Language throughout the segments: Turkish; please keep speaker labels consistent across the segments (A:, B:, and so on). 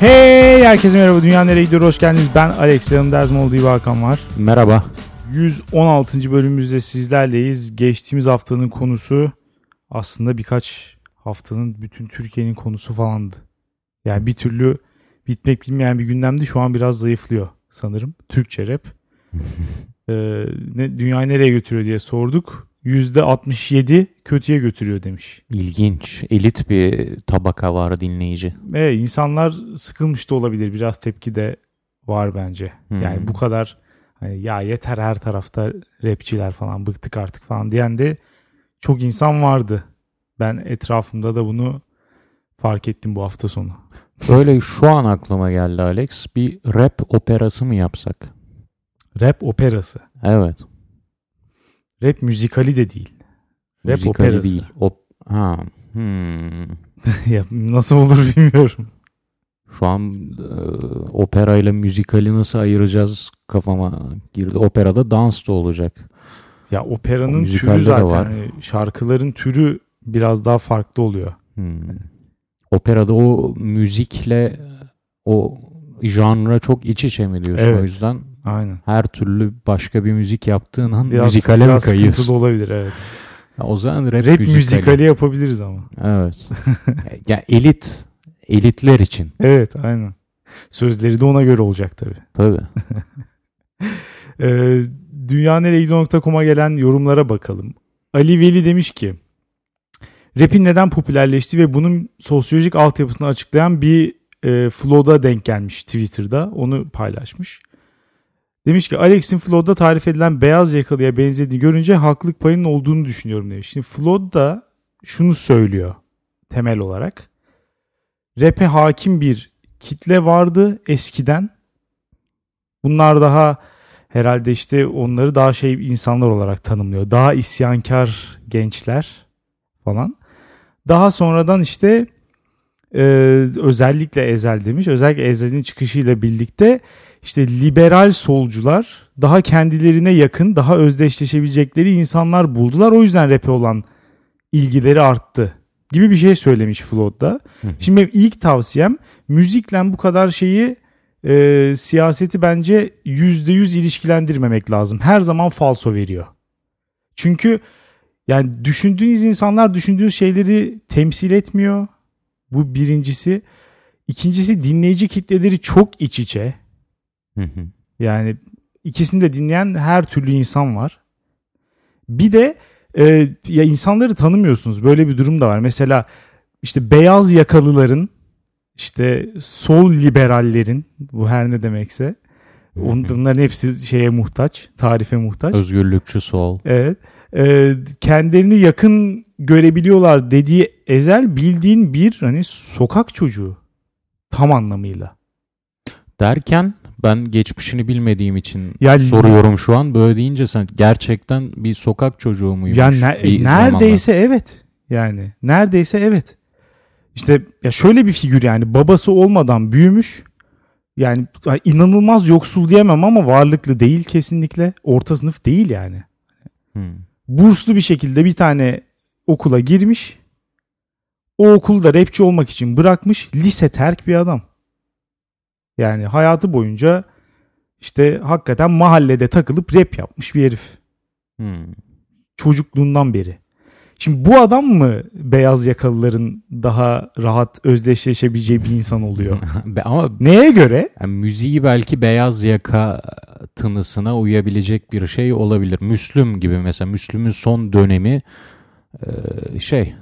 A: Hey herkese merhaba. Dünya nereye gidiyor? Hoş geldiniz. Ben Alex. Yanımda Erzmol diye Hakan var.
B: Merhaba.
A: 116. bölümümüzde sizlerleyiz. Geçtiğimiz haftanın konusu aslında birkaç haftanın bütün Türkiye'nin konusu falandı. Yani bir türlü bitmek bilmeyen bir gündemdi. Şu an biraz zayıflıyor sanırım. Türkçe rap. ee, ne, dünyayı nereye götürüyor diye sorduk. %67 kötüye götürüyor demiş.
B: İlginç. Elit bir tabaka var dinleyici.
A: Ve insanlar sıkılmış da olabilir. Biraz tepki de var bence.
B: Hmm.
A: Yani bu kadar hani ya yeter her tarafta rapçiler falan bıktık artık falan diyen de çok insan vardı. Ben etrafımda da bunu fark ettim bu hafta sonu.
B: Böyle şu an aklıma geldi Alex. Bir rap operası mı yapsak?
A: Rap operası.
B: Evet.
A: Rap müzikali de değil. Rap
B: Müzikali
A: operası.
B: değil. Op ha. Hmm.
A: ya nasıl olur bilmiyorum.
B: Şu an e, opera ile müzikali nasıl ayıracağız kafama girdi. Operada dans da olacak.
A: Ya operanın türü zaten
B: var.
A: hani şarkıların türü biraz daha farklı oluyor.
B: Hmm. Operada o müzikle o janra çok iç içe mi diyorsun
A: Evet.
B: o yüzden
A: Aynen.
B: her türlü başka bir müzik yaptığın an
A: Biraz,
B: müzikale mi
A: biraz
B: kayıyorsun?
A: sıkıntılı olabilir evet.
B: Ya o zaman rap,
A: Rap
B: müzikali.
A: müzikali yapabiliriz ama.
B: Evet. ya elit. Elitler için.
A: Evet aynen. Sözleri de ona göre olacak tabii.
B: Tabii.
A: Ee, dünyaneregidiyor.com'a gelen yorumlara bakalım. Ali Veli demiş ki rapin neden popülerleşti ve bunun sosyolojik altyapısını açıklayan bir e, flow'da denk gelmiş Twitter'da. Onu paylaşmış. Demiş ki Alex'in flow'da tarif edilen beyaz yakalıya benzediğini görünce haklılık payının olduğunu düşünüyorum demiş. Şimdi flow'da şunu söylüyor temel olarak. Rap'e hakim bir kitle vardı eskiden. Bunlar daha herhalde işte onları daha şey insanlar olarak tanımlıyor. Daha isyankar gençler falan. Daha sonradan işte e, özellikle Ezel demiş. Özellikle Ezel'in çıkışıyla birlikte işte liberal solcular daha kendilerine yakın, daha özdeşleşebilecekleri insanlar buldular. O yüzden rap'e olan ilgileri arttı gibi bir şey söylemiş Flood'da. Şimdi benim ilk tavsiyem müzikle bu kadar şeyi e, siyaseti bence yüzde yüz ilişkilendirmemek lazım. Her zaman falso veriyor. Çünkü yani düşündüğünüz insanlar düşündüğünüz şeyleri temsil etmiyor. Bu birincisi. İkincisi dinleyici kitleleri çok iç içe.
B: Hı hı.
A: Yani ikisini de dinleyen her türlü insan var. Bir de e, ya insanları tanımıyorsunuz. Böyle bir durum da var. Mesela işte beyaz yakalıların işte sol liberallerin bu her ne demekse on- bunların hepsi şeye muhtaç, tarife muhtaç.
B: Özgürlükçü sol.
A: Evet. E, kendilerini yakın görebiliyorlar dediği ezel bildiğin bir hani sokak çocuğu tam anlamıyla.
B: Derken ben geçmişini bilmediğim için
A: Ya-
B: soruyorum şu an. Böyle deyince sen gerçekten bir sokak çocuğu muymuş?
A: Ya ne-
B: bir
A: neredeyse evet. Yani neredeyse evet. İşte ya şöyle bir figür yani babası olmadan büyümüş. Yani inanılmaz yoksul diyemem ama varlıklı değil kesinlikle. Orta sınıf değil yani.
B: zamanlar?
A: Burslu bir şekilde bir tane okula girmiş. O okulda rapçi olmak için bırakmış. Lise terk bir adam. Yani hayatı boyunca işte hakikaten mahallede takılıp rap yapmış bir herif.
B: Hı.
A: çocukluğundan beri. Şimdi bu adam mı beyaz yakalıların daha rahat özdeşleşebileceği bir insan oluyor?
B: Ama
A: Neye göre?
B: yani müziği belki beyaz yaka tınısına uyabilecek bir şey olabilir. Müslüm gibi mesela Müslüm'ün son dönemi e, şey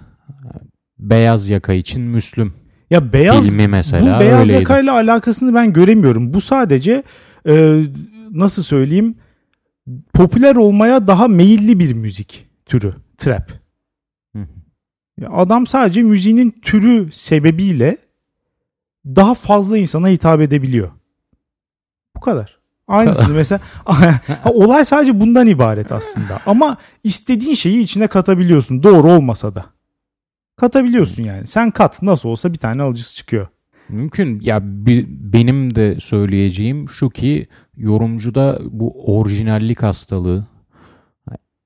B: beyaz yaka için Müslüm
A: Ya beyaz
B: filmi mesela
A: bu beyaz
B: öyleydi.
A: yakayla alakasını ben göremiyorum. Bu sadece e, nasıl söyleyeyim popüler olmaya daha meyilli bir müzik türü. Trap. Adam sadece müziğinin türü sebebiyle daha fazla insana hitap edebiliyor. Bu kadar. Aynısını mesela olay sadece bundan ibaret aslında. Ama istediğin şeyi içine katabiliyorsun. Doğru olmasa da. Katabiliyorsun yani. Sen kat nasıl olsa bir tane alıcısı çıkıyor.
B: Mümkün. Ya bi- benim de söyleyeceğim şu ki yorumcuda bu orijinallik hastalığı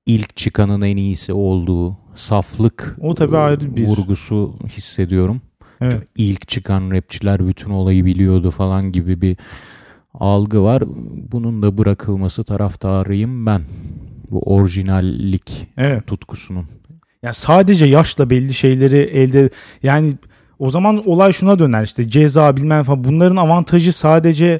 B: ilk çıkanın en iyisi olduğu saflık
A: O tabii ayrı bir-
B: vurgusu hissediyorum.
A: Evet.
B: İlk çıkan rapçiler bütün olayı biliyordu falan gibi bir algı var. Bunun da bırakılması taraftarıyım ben. Bu orijinallik
A: Evet.
B: tutkusunun.
A: Yani sadece yaşla belli şeyleri elde yani o zaman olay şuna döner işte ceza bilmem falan bunların avantajı sadece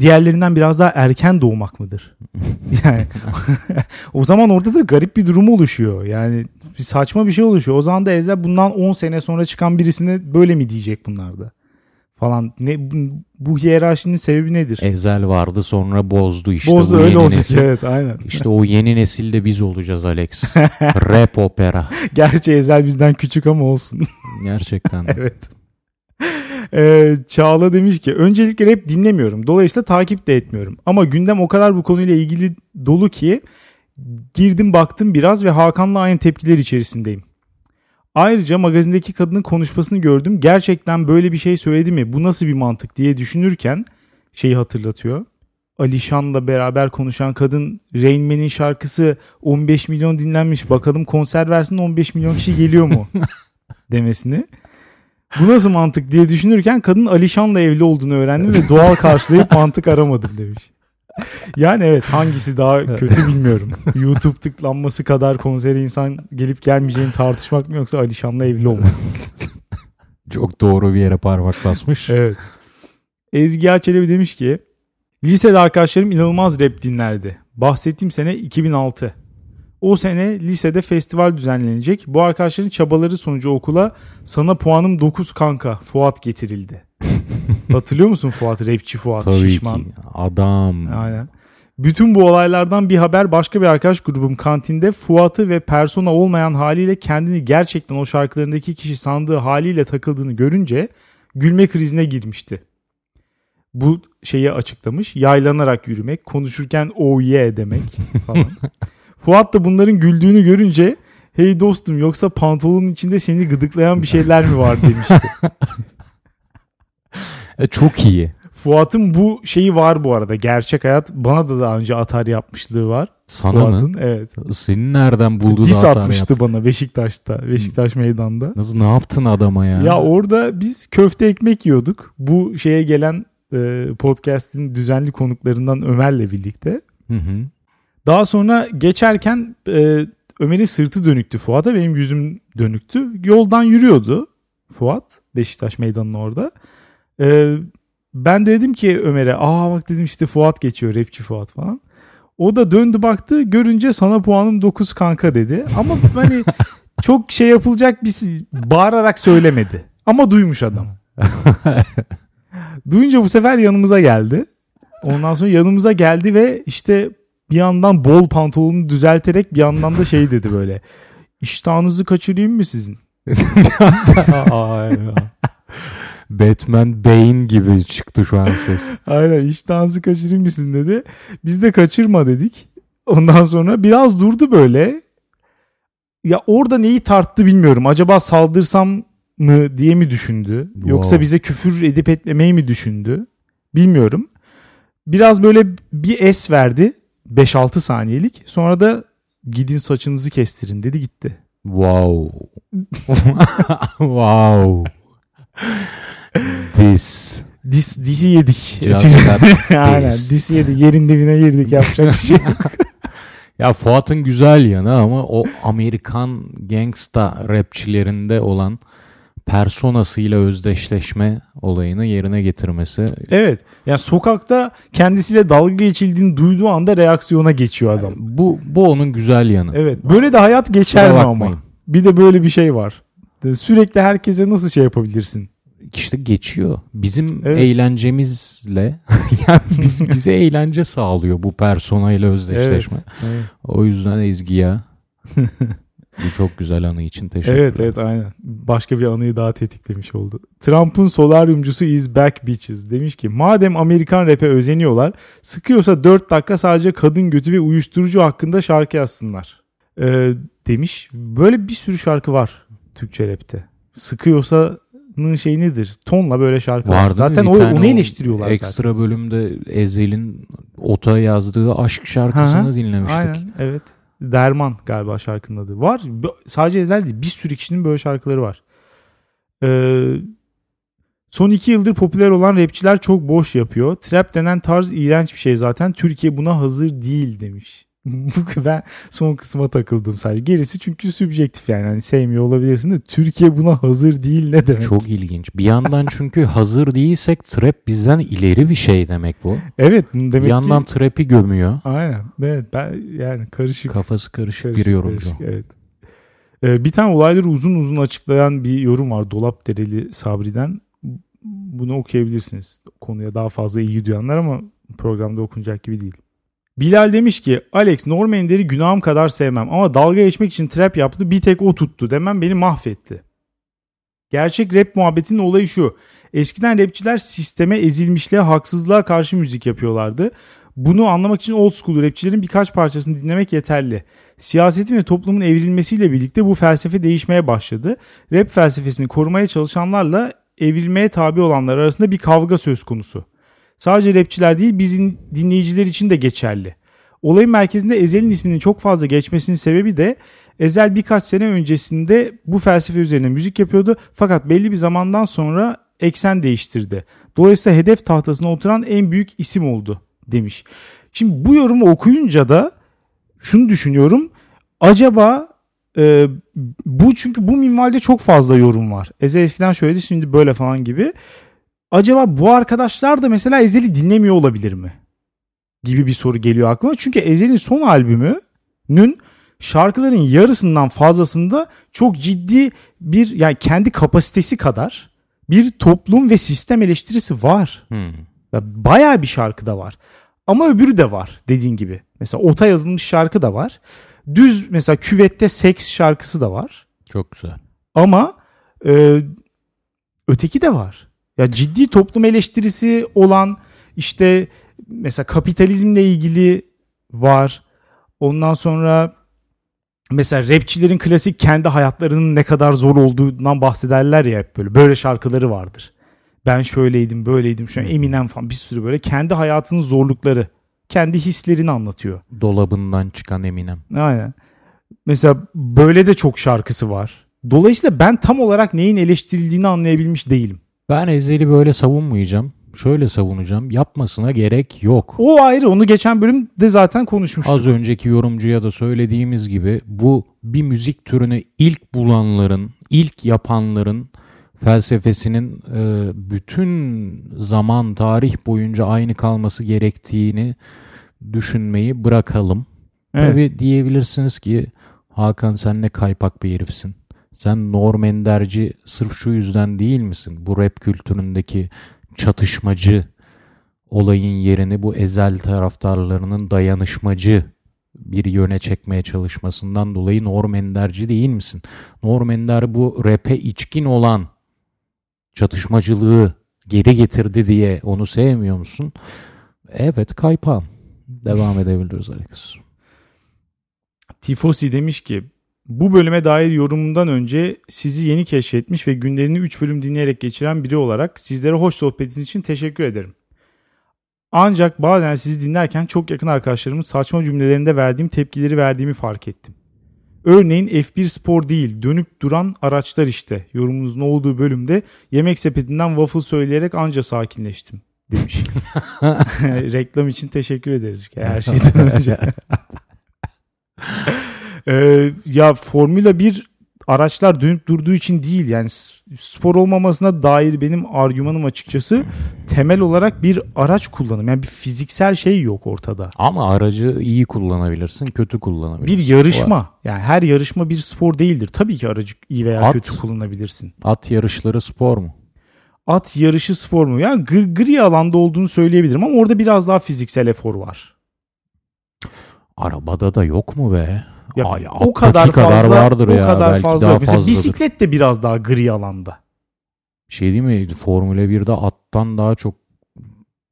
A: diğerlerinden biraz daha erken doğmak mıdır? Yani o zaman orada da garip bir durum oluşuyor. Yani bir saçma bir şey oluşuyor. O zaman da Ezel bundan 10 sene sonra çıkan birisine böyle mi diyecek bunlar da? Falan ne bu, bu hiyerarşinin sebebi nedir?
B: Ezel vardı sonra bozdu işte.
A: Bozdu
B: bu
A: öyle
B: yeni
A: olacak
B: nesil.
A: evet aynen.
B: İşte o yeni nesilde biz olacağız Alex. Rap opera.
A: Gerçi Ezel bizden küçük ama olsun.
B: Gerçekten.
A: Evet. Ee, Çağla demiş ki öncelikle rap dinlemiyorum. Dolayısıyla takip de etmiyorum. Ama gündem o kadar bu konuyla ilgili dolu ki girdim baktım biraz ve Hakan'la aynı tepkiler içerisindeyim. Ayrıca magazindeki kadının konuşmasını gördüm. Gerçekten böyle bir şey söyledi mi? Bu nasıl bir mantık diye düşünürken şeyi hatırlatıyor. Alişan'la beraber konuşan kadın Rain Man'in şarkısı 15 milyon dinlenmiş. Bakalım konser versin 15 milyon kişi geliyor mu? demesini. Bu nasıl mantık diye düşünürken kadın Alişan'la evli olduğunu öğrendim ve doğal karşılayıp mantık aramadım demiş. Yani evet hangisi daha kötü bilmiyorum. YouTube tıklanması kadar konsere insan gelip gelmeyeceğini tartışmak mı yoksa Alişan'la evli olmak mı?
B: Çok doğru bir yere parmak basmış.
A: Evet. Ezgi Açelebi demiş ki lisede arkadaşlarım inanılmaz rap dinlerdi. Bahsettiğim sene 2006. O sene lisede festival düzenlenecek. Bu arkadaşların çabaları sonucu okula sana puanım 9 kanka Fuat getirildi. Hatırlıyor musun Fuat? Rapçi Fuat.
B: Tabii
A: şişman.
B: ki. Adam.
A: Aynen. Bütün bu olaylardan bir haber başka bir arkadaş grubum kantinde Fuat'ı ve persona olmayan haliyle kendini gerçekten o şarkılarındaki kişi sandığı haliyle takıldığını görünce gülme krizine girmişti. Bu şeyi açıklamış. Yaylanarak yürümek, konuşurken oh yeah demek falan. Fuat da bunların güldüğünü görünce hey dostum yoksa pantolonun içinde seni gıdıklayan bir şeyler mi var demişti.
B: E, çok iyi.
A: Fuat'ın bu şeyi var bu arada. Gerçek hayat bana da daha önce atar yapmışlığı var.
B: Sana mı?
A: Fuat'ın evet.
B: Senin nereden buldu
A: Dis atmıştı
B: yaptı?
A: bana Beşiktaş'ta. Beşiktaş meydanda.
B: Nasıl ne yaptın adama ya?
A: Ya orada biz köfte ekmek yiyorduk. Bu şeye gelen e, podcast'in düzenli konuklarından Ömer'le birlikte.
B: Hı hı.
A: Daha sonra geçerken e, Ömer'in sırtı dönüktü Fuat'a. Benim yüzüm dönüktü. Yoldan yürüyordu Fuat. Beşiktaş meydanının orada. E, ben de dedim ki Ömer'e aa bak dedim işte Fuat geçiyor rapçi Fuat falan. O da döndü baktı görünce sana puanım 9 kanka dedi. Ama hani çok şey yapılacak bir bağırarak söylemedi. Ama duymuş adam. Duyunca bu sefer yanımıza geldi. Ondan sonra yanımıza geldi ve işte bir yandan bol pantolonunu düzelterek bir yandan da şey dedi böyle. İştahınızı kaçırayım mı sizin?
B: Batman Bane gibi çıktı şu an ses.
A: Aynen iştahınızı kaçırayım mı sizin dedi. Biz de kaçırma dedik. Ondan sonra biraz durdu böyle. Ya orada neyi tarttı bilmiyorum. Acaba saldırsam mı diye mi düşündü? Yoksa
B: Wow.
A: bize küfür edip etmemeyi mi düşündü? Bilmiyorum. Biraz böyle bir es verdi. 5-6 saniyelik. Sonra da gidin saçınızı kestirin dedi gitti.
B: Wow. wow. This.
A: Dis, disi yedik. Aynen disi yedik. Yerin dibine girdik yapacak bir şey yok.
B: Ya Fuat'ın güzel yanı ama o Amerikan gangsta rapçilerinde olan personasıyla özdeşleşme olayını yerine getirmesi.
A: Evet. Yani sokakta kendisiyle dalga geçildiğini duyduğu anda reaksiyona geçiyor adam.
B: Bu bu onun güzel yanı.
A: Evet. Böyle de hayat geçer mi ama? Bir de böyle bir şey var. Sürekli herkese nasıl şey yapabilirsin?
B: İşte geçiyor. Bizim
A: Evet.
B: eğlencemizle yani biz, bize eğlence sağlıyor bu personayla özdeşleşme.
A: Evet.
B: O yüzden Ezgi'ye bu çok güzel anı için teşekkür
A: Evet evet aynen. Başka bir anıyı daha tetiklemiş oldu. Trump'ın solaryumcusu is back bitches. Demiş ki madem Amerikan rap'e özeniyorlar sıkıyorsa 4 dakika sadece kadın götü ve uyuşturucu hakkında şarkı yazsınlar. Ee, demiş. Böyle bir sürü şarkı var Türkçe rap'te. Sıkıyorsa'nın şey nedir? Tonla böyle şarkı var. Zaten o, onu eleştiriyorlar
B: Ekstra
A: zaten.
B: bölümde Ezel'in Ota yazdığı aşk şarkısını
A: Hı
B: dinlemiştik.
A: Aynen evet. Derman galiba şarkının adı. Var. Sadece Ezel değil. Bir sürü kişinin böyle şarkıları var. Ee, Son iki yıldır popüler olan rapçiler çok boş yapıyor. Trap denen tarz iğrenç bir şey zaten. Türkiye buna hazır değil demiş. Ben son kısma takıldım sadece. Gerisi çünkü sübjektif yani. Hani sevmiyor olabilirsin de Türkiye buna hazır değil ne demek?
B: Çok ilginç. Bir yandan çünkü hazır değilsek trap bizden ileri bir şey demek bu.
A: Evet demek
B: bir yandan
A: ki...
B: trap'i gömüyor.
A: Aynen. Evet ben yani karışık.
B: Kafası karışık,
A: karışık
B: bir yorumcu.
A: karışık, evet. Ee, bir tane olayları uzun uzun açıklayan bir yorum var Dolap Dereli Sabri'den. Bunu okuyabilirsiniz. Konuya daha fazla ilgi duyanlar ama programda okunacak gibi değil. Bilal demiş ki Alex Norm Ender'i günahım kadar sevmem ama dalga geçmek için trap yaptı bir tek o tuttu demem beni mahvetti. Gerçek rap muhabbetinin olayı şu. Eskiden rapçiler sisteme, ezilmişliğe, haksızlığa karşı müzik yapıyorlardı. Bunu anlamak için old school rapçilerin birkaç parçasını dinlemek yeterli. Siyasetin ve toplumun evrilmesiyle birlikte bu felsefe değişmeye başladı. Rap felsefesini korumaya çalışanlarla evrilmeye tabi olanlar arasında bir kavga söz konusu. Sadece rapçiler değil bizim dinleyiciler için de geçerli. Olayın merkezinde Ezel'in isminin çok fazla geçmesinin sebebi de Ezel birkaç sene öncesinde bu felsefe üzerine müzik yapıyordu fakat belli bir zamandan sonra eksen değiştirdi. Dolayısıyla hedef tahtasına oturan en büyük isim oldu demiş. Şimdi bu yorumu okuyunca da şunu düşünüyorum. Acaba e, bu çünkü bu minvalde çok fazla yorum var. Ezel eskiden şöyleydi şimdi böyle falan gibi. Acaba bu arkadaşlar da mesela Ezel'i dinlemiyor olabilir mi? Gibi bir soru geliyor aklıma. Çünkü Ezel'in son albümünün şarkıların yarısından fazlasında çok ciddi bir yani kendi kapasitesi kadar bir toplum ve sistem eleştirisi var.
B: Hmm.
A: Bayağı bir şarkı da var. Ama öbürü de var dediğin gibi. Mesela ota yazılmış şarkı da var. Düz mesela küvette seks şarkısı da var.
B: Çok güzel.
A: Ama e, öteki de var. Ya ciddi toplum eleştirisi olan işte mesela kapitalizmle ilgili var. Ondan sonra mesela rapçilerin klasik kendi hayatlarının ne kadar zor olduğundan bahsederler ya hep böyle. Böyle şarkıları vardır. Ben şöyleydim, böyleydim. Şu an Eminem falan bir sürü böyle kendi hayatının zorlukları, kendi hislerini anlatıyor.
B: Dolabından çıkan Eminem.
A: Aynen. Mesela böyle de çok şarkısı var. Dolayısıyla ben tam olarak neyin eleştirildiğini anlayabilmiş değilim.
B: Ben Ezel'i böyle savunmayacağım. Şöyle savunacağım. Yapmasına gerek yok.
A: O ayrı. Onu geçen bölümde zaten konuşmuştuk.
B: Az önceki yorumcuya da söylediğimiz gibi bu bir müzik türünü ilk bulanların, ilk yapanların felsefesinin e, bütün zaman, tarih boyunca aynı kalması gerektiğini düşünmeyi bırakalım.
A: Evet.
B: Tabii diyebilirsiniz ki Hakan sen ne kaypak bir herifsin. Sen Norm Ender'ci sırf şu yüzden değil misin? Bu rap kültüründeki çatışmacı olayın yerini bu ezel taraftarlarının dayanışmacı bir yöne çekmeye çalışmasından dolayı Norm Ender'ci değil misin? Norm Ender bu rap'e içkin olan çatışmacılığı geri getirdi diye onu sevmiyor musun? Evet kaypağım. Devam edebiliriz Alex.
A: Tifosi demiş ki bu bölüme dair yorumundan önce sizi yeni keşfetmiş ve günlerini 3 bölüm dinleyerek geçiren biri olarak sizlere hoş sohbetiniz için teşekkür ederim. Ancak bazen sizi dinlerken çok yakın arkadaşlarımın saçma cümlelerinde verdiğim tepkileri verdiğimi fark ettim. Örneğin F1 spor değil dönüp duran araçlar işte yorumunuzun olduğu bölümde yemek sepetinden waffle söyleyerek anca sakinleştim demiş. Reklam için teşekkür ederiz her şeyden önce. Ee, ya Formula 1 araçlar dönüp durduğu için değil yani spor olmamasına dair benim argümanım açıkçası temel olarak bir araç kullanım. Yani bir fiziksel şey yok ortada.
B: Ama aracı iyi kullanabilirsin, kötü kullanabilirsin.
A: Bir yarışma. Yani her yarışma bir spor değildir. Tabii ki aracı iyi veya
B: At.
A: kötü kullanabilirsin.
B: At yarışları spor mu?
A: At yarışı spor mu? Yani gri, gri alanda olduğunu söyleyebilirim ama orada biraz daha fiziksel efor var.
B: Arabada da yok mu be?
A: Ya,
B: Ay,
A: o kadar fazla
B: vardır
A: o
B: ya.
A: kadar
B: Belki
A: fazla.
B: daha
A: Mesela
B: fazladır.
A: bisiklet de biraz daha gri alanda.
B: Bir şey değil mi? Formula 1'de attan daha çok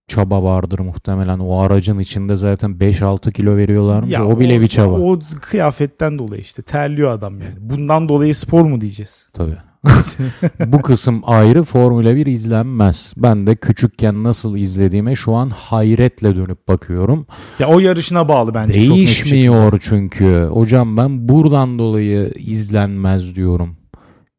B: çaba vardır muhtemelen. O aracın içinde zaten 5-6 kilo veriyorlarmış. o bile bir çaba.
A: O kıyafetten dolayı işte terliyor adam yani. Bundan dolayı spor mu diyeceğiz?
B: Tabii. Bu kısım ayrı Formula 1 izlenmez. Ben de küçükken nasıl izlediğime şu an hayretle dönüp bakıyorum.
A: Ya o yarışına bağlı bence. çok.
B: Değişmiyor çünkü. Hocam ben buradan dolayı izlenmez diyorum.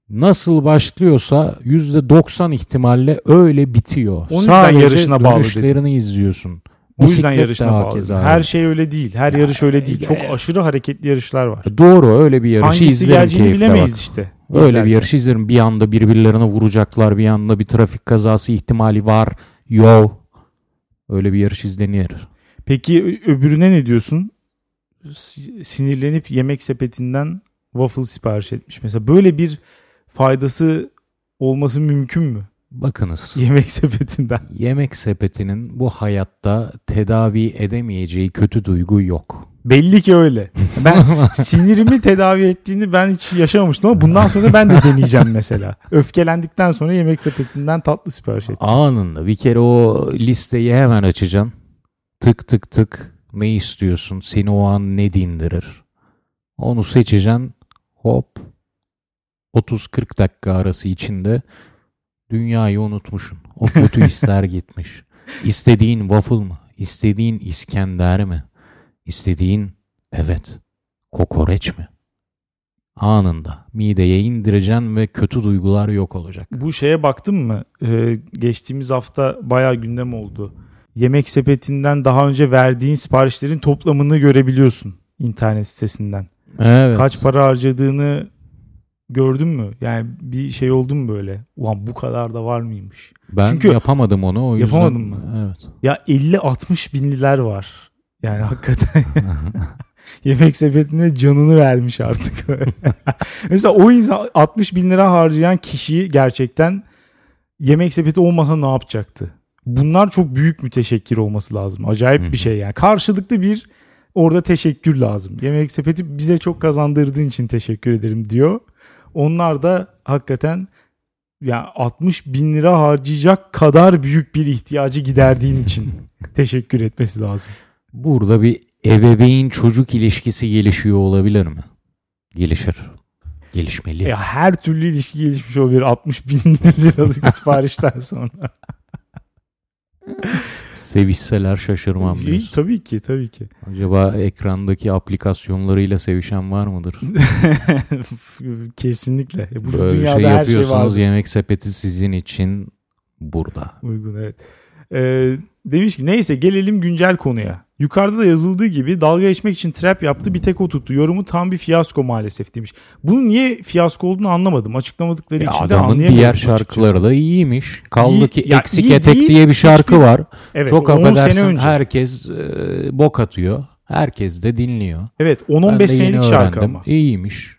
B: nasıl başlıyorsa %90 ihtimalle öyle bitiyor.
A: O yüzden
B: Sadece
A: yarışına bağlı
B: dönüşlerini izliyorsun.
A: O yüzden
B: Bisiklet
A: yarışına bağlı. Her şey öyle değil. Her yarış öyle değil. Çok
B: ya-
A: aşırı hareketli yarışlar var.
B: Doğru öyle bir yarışı
A: Hangisi
B: izlerim
A: geleceğini bilemeyiz
B: bak.
A: işte.
B: Öyle
A: izlerken.
B: bir yarış izlerim. Bir anda birbirlerine vuracaklar. Bir anda bir trafik kazası ihtimali var. Yo. Öyle bir yarış izlenir.
A: Peki öbürüne ne diyorsun? Sinirlenip yemek sepetinden waffle sipariş etmiş. Mesela böyle bir faydası olması mümkün mü?
B: Bakınız.
A: Yemek sepetinden.
B: Yemek sepetinin bu hayatta tedavi edemeyeceği kötü duygu yok.
A: Belli ki öyle. Ben sinirimi tedavi ettiğini ben hiç yaşamamıştım ama bundan sonra ben de deneyeceğim mesela. Öfkelendikten sonra yemek sepetinden tatlı sipariş et.
B: Anında bir kere o listeyi hemen açacaksın. Tık tık tık ne istiyorsun? Seni o an ne dindirir? Onu seçeceksin. Hop 30-40 dakika arası içinde dünyayı unutmuşsun. O kötü hisler gitmiş. İstediğin waffle mı? İstediğin İskender mi? İstediğin evet kokoreç mi? Anında mideye indireceksin ve kötü duygular yok olacak.
A: Bu şeye baktın mı? Ee, geçtiğimiz hafta bayağı gündem oldu. Yemek sepetinden daha önce verdiğin siparişlerin toplamını görebiliyorsun internet sitesinden.
B: Evet.
A: Kaç para harcadığını gördün mü? Yani bir şey oldu mu böyle? Ulan bu kadar da var mıymış?
B: Ben
A: Çünkü-
B: yapamadım onu o yüzden.
A: Yapamadın mı?
B: Evet.
A: Ya 50-60 binliler var. Yani hakikaten yemek sepetine canını vermiş artık. Mesela o insan 60 bin lira harcayan kişiyi gerçekten yemek sepeti olmasa ne yapacaktı? Bunlar çok büyük müteşekkir olması lazım. Acayip bir şey yani. Karşılıklı bir orada teşekkür lazım. Yemek sepeti bize çok kazandırdığın için teşekkür ederim diyor. Onlar da hakikaten ya 60 bin lira harcayacak kadar büyük bir ihtiyacı giderdiğin için teşekkür etmesi lazım.
B: Burada bir ebeveyn çocuk ilişkisi gelişiyor olabilir mi? Gelişir. Gelişmeli.
A: Ya her türlü ilişki gelişmiş olabilir 60 bin liralık siparişten sonra.
B: Sevişseler şaşırmam diyorsun.
A: tabii ki tabii ki.
B: Acaba ekrandaki aplikasyonlarıyla sevişen var mıdır?
A: Kesinlikle. Bu
B: Böyle
A: dünyada
B: şey
A: her şey var.
B: yemek sepeti sizin için burada.
A: Uygun evet. Ee, demiş ki neyse gelelim güncel konuya. Yukarıda da yazıldığı gibi dalga geçmek için trap yaptı bir tek o tuttu. Yorumu tam bir fiyasko maalesef demiş. Bunun niye fiyasko olduğunu anlamadım. Açıklamadıkları
B: Ya
A: için de
B: adamın
A: anlayamadım
B: diğer
A: açıkçası.
B: şarkıları da iyiymiş. Kaldı ki
A: ya
B: Eksik
A: iyi
B: Etek
A: değil,
B: diye bir şarkı
A: hiçbir-
B: var.
A: Evet,
B: Çok
A: 10
B: affedersin herkes e, bok atıyor. Herkes de dinliyor.
A: Evet
B: Ben de
A: 10-15
B: yeni
A: senelik şarkı ama.
B: İyiymiş.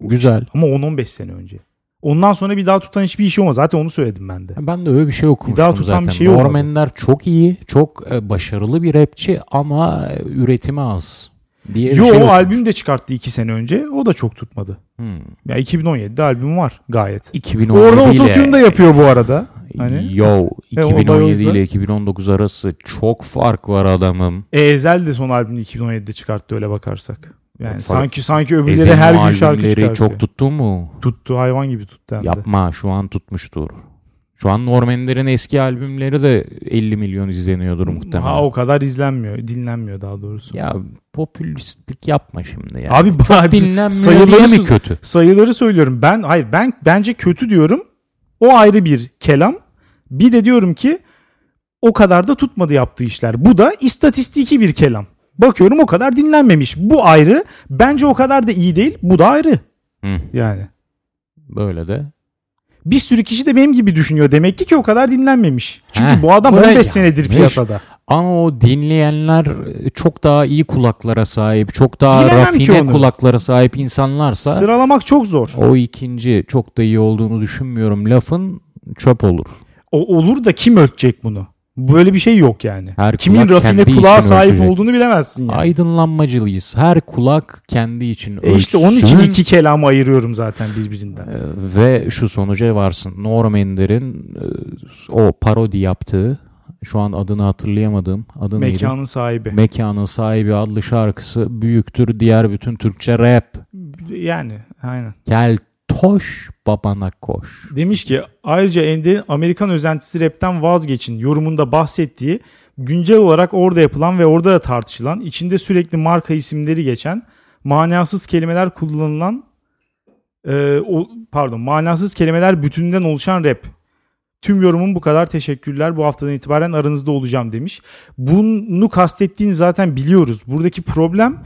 B: Güzel.
A: Ama 10-15 sene önce. Ondan sonra bir daha tutan hiçbir işi olmaz. Zaten onu söyledim ben de.
B: Ben de öyle bir şey okumuştum
A: daha tutan
B: zaten.
A: bir şey olmadı.
B: Normanler çok iyi, çok e, başarılı bir rapçi ama e, üretimi az. Diye bir
A: Yo
B: şey
A: o albüm de çıkarttı 2 sene önce. O da çok tutmadı.
B: Hmm.
A: Ya 2017'de albüm var gayet.
B: 2017
A: Orada ototune da yapıyor bu arada. Hani?
B: Yo
A: E, o da
B: 2017
A: oysa-
B: ile 2019 arası çok fark var adamım.
A: E, Ezel de son albümünü 2017'de çıkarttı öyle bakarsak. Yani
B: Fark-
A: sanki sanki öbürleri her gün şarkı çıkartıyor.
B: çok tuttu mu?
A: tuttu hayvan gibi tuttu hem de.
B: Yapma şu an tutmuştur. Şu an Normanlerin eski albümleri de 50 milyon izleniyordur muhtemelen.
A: Ha o kadar izlenmiyor, dinlenmiyor daha doğrusu.
B: Ya popülistlik yapma şimdi ya.
A: Abi
B: çok
A: ba-
B: dinlenmiyor
A: sayıları
B: diye mi kötü?
A: Sayıları söylüyorum. Ben hayır ben bence kötü diyorum. O ayrı bir kelam. Bir de diyorum ki o kadar da tutmadı yaptığı işler. Bu da istatistiki bir kelam. Bakıyorum o kadar dinlenmemiş. Bu ayrı. Bence o kadar da iyi değil. Bu da ayrı.
B: Hı.
A: Yani.
B: Böyle de.
A: Bir sürü kişi de benim gibi düşünüyor. Demek ki ki o kadar dinlenmemiş. Çünkü
B: Heh,
A: bu adam
B: buraya
A: 15 senedir
B: yanlış.
A: piyasada.
B: Ama o dinleyenler e, çok daha iyi kulaklara sahip, çok daha
A: Bilemem
B: rafine kulaklara sahip insanlarsa
A: Sıralamak çok zor.
B: o ikinci çok da iyi olduğunu düşünmüyorum. Lafın çöp olur.
A: O olur da kim ölçecek bunu? Böyle bir şey yok yani.
B: Her
A: Kimin rafine kulağa sahip
B: ölçecek.
A: olduğunu bilemezsin yani.
B: Aydınlanmacılıyız. Her kulak kendi için
A: E işte onun için iki kelamı ayırıyorum zaten birbirinden.
B: Ee, Ve şu sonuca varsın. Norm Ender'in e, o parodi yaptığı, şu an adını hatırlayamadığım, adı neydi?
A: Mekanın sahibi.
B: Mekanın sahibi adlı şarkısı büyüktür diğer bütün Türkçe rap.
A: yani aynen.
B: Gel toş babana koş.
A: Demiş ki ayrıca Ende Amerikan özentisi rapten vazgeçin yorumunda bahsettiği güncel olarak orada yapılan ve orada da tartışılan içinde sürekli marka isimleri geçen manasız kelimeler kullanılan e, o, pardon manasız kelimeler bütününden oluşan rap. Tüm yorumum bu kadar teşekkürler. Bu haftadan itibaren aranızda olacağım demiş. Bunu kastettiğini zaten biliyoruz. Buradaki problem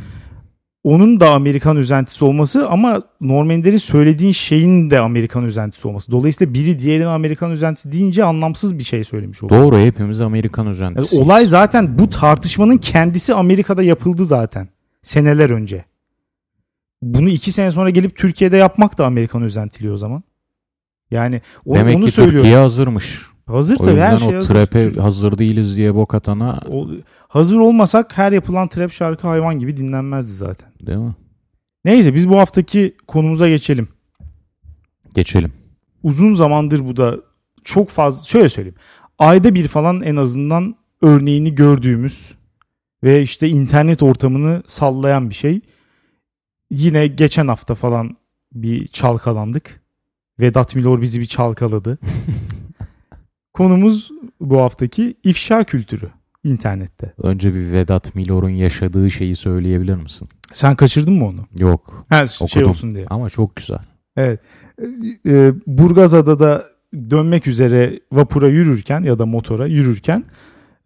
A: onun da Amerikan özentisi olması ama Norm Ender'in söylediğin şeyin de Amerikan özentisi olması. Dolayısıyla biri diğerinin Amerikan özentisi deyince anlamsız bir şey söylemiş oluyor.
B: Doğru hepimiz Amerikan özentisi.
A: Yani olay zaten bu tartışmanın kendisi Amerika'da yapıldı zaten. Seneler önce. Bunu iki sene sonra gelip Türkiye'de yapmak da Amerikan özentiliği o zaman. Yani o,
B: Demek
A: onu
B: ki
A: söylüyorum.
B: Türkiye hazırmış.
A: Hazır
B: O
A: tabii her şey
B: o
A: hazır.
B: trap'e hazır değiliz diye bok atana
A: O- hazır olmasak her yapılan trap şarkı hayvan gibi dinlenmezdi zaten.
B: değil mi?
A: Neyse biz bu haftaki konumuza geçelim.
B: Geçelim.
A: Uzun zamandır bu da çok fazla şöyle söyleyeyim. Ayda bir falan en azından örneğini gördüğümüz ve işte internet ortamını sallayan bir şey. Yine geçen hafta falan bir çalkalandık. Vedat Milor bizi bir çalkaladı. Konumuz bu haftaki ifşa kültürü internette.
B: Önce bir Vedat Milor'un yaşadığı şeyi söyleyebilir misin?
A: Sen kaçırdın mı onu?
B: Yok.
A: Ha, şey
B: Okudum.
A: olsun diye.
B: Ama çok güzel.
A: Evet. Ee, Burgazada'da dönmek üzere vapura yürürken ya da motora yürürken